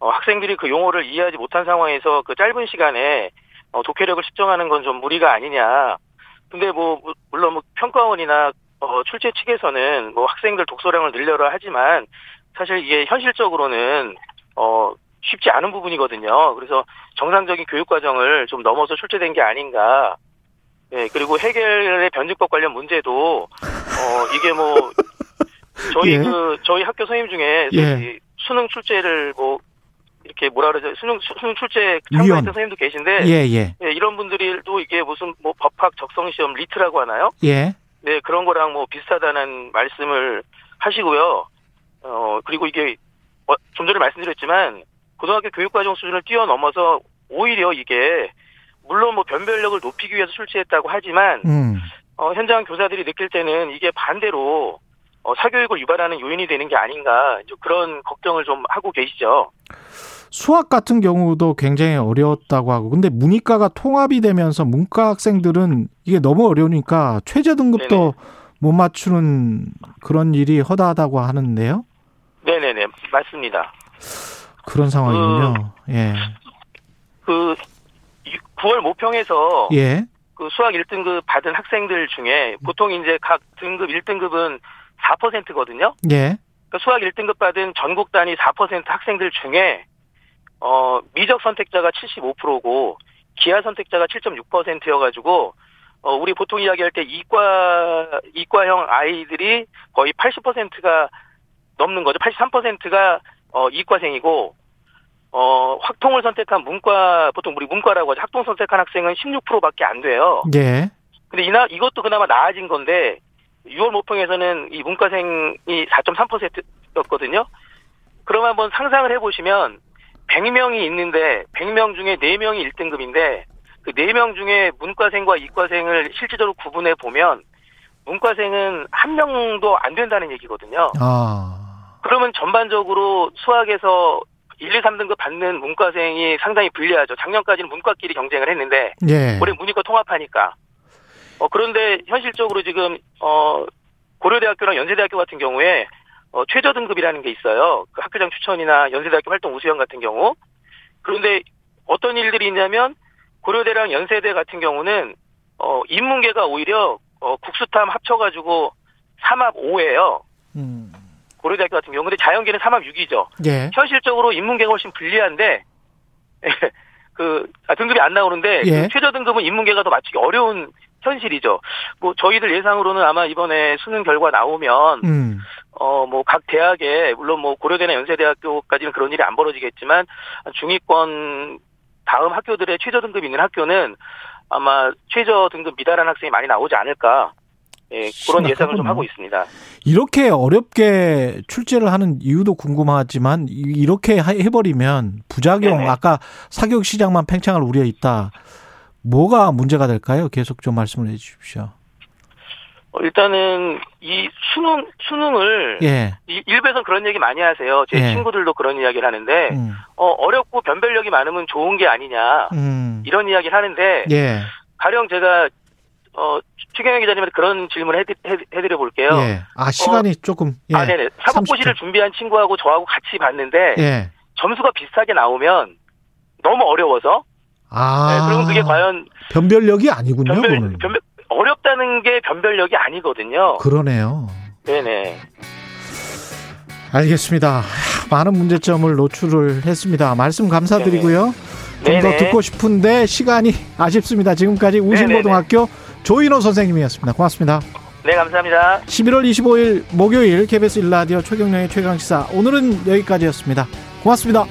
어, 학생들이 그 용어를 이해하지 못한 상황에서 그 짧은 시간에 어, 독해력을 측정하는 건 좀 무리가 아니냐. 근데 뭐 무- 물론 뭐 평가원이나 어, 출제 측에서는 뭐 학생들 독서량을 늘려라 하지만 사실 이게 현실적으로는 어 쉽지 않은 부분이거든요. 그래서 정상적인 교육 과정을 좀 넘어서 출제된 게 아닌가. 네, 그리고 해결의 변증법 관련 문제도 어 이게 뭐 저희 예. 그 저희 학교 선생님 중에 예. 이 수능 출제를 뭐 이렇게 뭐라 그러죠 수능 수- 수능 출제. 참가했던 선생님도 계신데 예, 예. 예, 이런 분들도 이게 무슨 뭐 법학 적성 시험 리트라고 하나요? 예. 네 그런 거랑 뭐 비슷하다는 말씀을 하시고요. 어 그리고 이게 어, 좀 전에 말씀드렸지만 고등학교 교육과정 수준을 뛰어넘어서 오히려 이게 물론 뭐 변별력을 높이기 위해서 출제했다고 하지만 음. 어, 현장 교사들이 느낄 때는 이게 반대로 어, 사교육을 유발하는 요인이 되는 게 아닌가 이제 그런 걱정을 좀 하고 계시죠. 수학 같은 경우도 굉장히 어려웠다고 하고 근데 문이과가 통합이 되면서 문과 학생들은 이게 너무 어려우니까 최저 등급도 네네. 못 맞추는 그런 일이 허다하다고 하는데요. 네네네 맞습니다. 그런 상황이군요. 예. 그 9월 모평에서 예. 그 수학 1등급 받은 학생들 중에 보통 이제 각 등급 1등급은 4%거든요. 예. 그러니까 수학 1등급 받은 전국 단위 4% 학생들 중에 어 미적 선택자가 75%고 기하 선택자가 7.6%여가지고 어 우리 보통 이야기할 때 이과 이과형 아이들이 거의 80%가 넘는 거죠. 83%가 어 이과생이고 어 확통을 선택한 문과 보통 우리 문과라고 하죠. 학통 선택한 학생은 16%밖에 안 돼요. 예. 근데 이나 이것도 그나마 나아진 건데 6월 모평에서는 이 문과생이 4.3%였거든요. 그럼 한번 상상을 해보시면 100명이 있는데 100명 중에 4명이 1등급인데 그 4명 중에 문과생과 이과생을 실질적으로 구분해 보면 문과생은 한 명도 안 된다는 얘기거든요. 아. 그러면 전반적으로 수학에서 1, 2, 3등급 받는 문과생이 상당히 불리하죠. 작년까지는 문과끼리 경쟁을 했는데 예. 올해 문이과 통합하니까. 어, 그런데 현실적으로 지금 어, 고려대학교랑 연세대학교 같은 경우에 어, 최저 등급이라는 게 있어요. 그 학교장 추천이나 연세대학교 활동 우수형 같은 경우. 그런데 어떤 일들이 있냐면 고려대랑 연세대 같은 경우는 어, 인문계가 오히려 어, 국수탐 합쳐가지고 3합 5예요. 음. 고려대학교 같은 경우. 근데 자연계는 3합 6이죠. 예. 현실적으로 인문계가 훨씬 불리한데 [laughs] 그 아, 등급이 안 나오는데 예. 그 최저 등급은 인문계가 더 맞추기 어려운 현실이죠. 뭐 저희들 예상으로는 아마 이번에 수능 결과 나오면 음. 어뭐 각 대학에 물론 뭐 고려대나 연세대학교까지는 그런 일이 안 벌어지겠지만 중위권 다음 학교들의 최저 등급 있는 학교는 아마 최저 등급 미달한 학생이 많이 나오지 않을까 예, 그런 예상을 좀. 하고 있습니다. 이렇게 어렵게 출제를 하는 이유도 궁금하지만 이- 이렇게 하- 해버리면 부작용 네네. 아까 사교육 시장만 팽창할 우려 있다. 뭐가 문제가 될까요? 계속 좀 말씀을 해주십시오. 어, 일단은 이 수능 수능을 예. 이- 일부에서 그런 얘기 많이 하세요. 제 예. 친구들도 그런 이야기를 하는데 음. 어, 어렵고 변별력이 많으면 좋은 게 아니냐 음. 이런 이야기를 하는데 예. 가령 제가 어, 최경영 기자님한테 그런 질문을 해드, 려 볼게요. 예. 아 시간이 조금 예. 아, 네네. 사법고시를 30초. 준비한 친구하고 저하고 같이 봤는데 예. 점수가 비슷하게 나오면 너무 어려워서 아. 네, 그러면 그게 과연 변별력이 아니군요. 변별. 변별 어렵다는 게 변별력이 아니거든요. 그러네요. 네네. 알겠습니다. 하, 많은 문제점을 노출을 했습니다. 말씀 감사드리고요. 좀 더. 듣고 싶은데 시간이 [laughs] 아쉽습니다. 지금까지 우신고등학교 조인호 선생님이었습니다. 고맙습니다. 네, 감사합니다. 11월 25일 목요일 KBS 일라디오 최경령의 최강시사 오늘은 여기까지였습니다. 고맙습니다.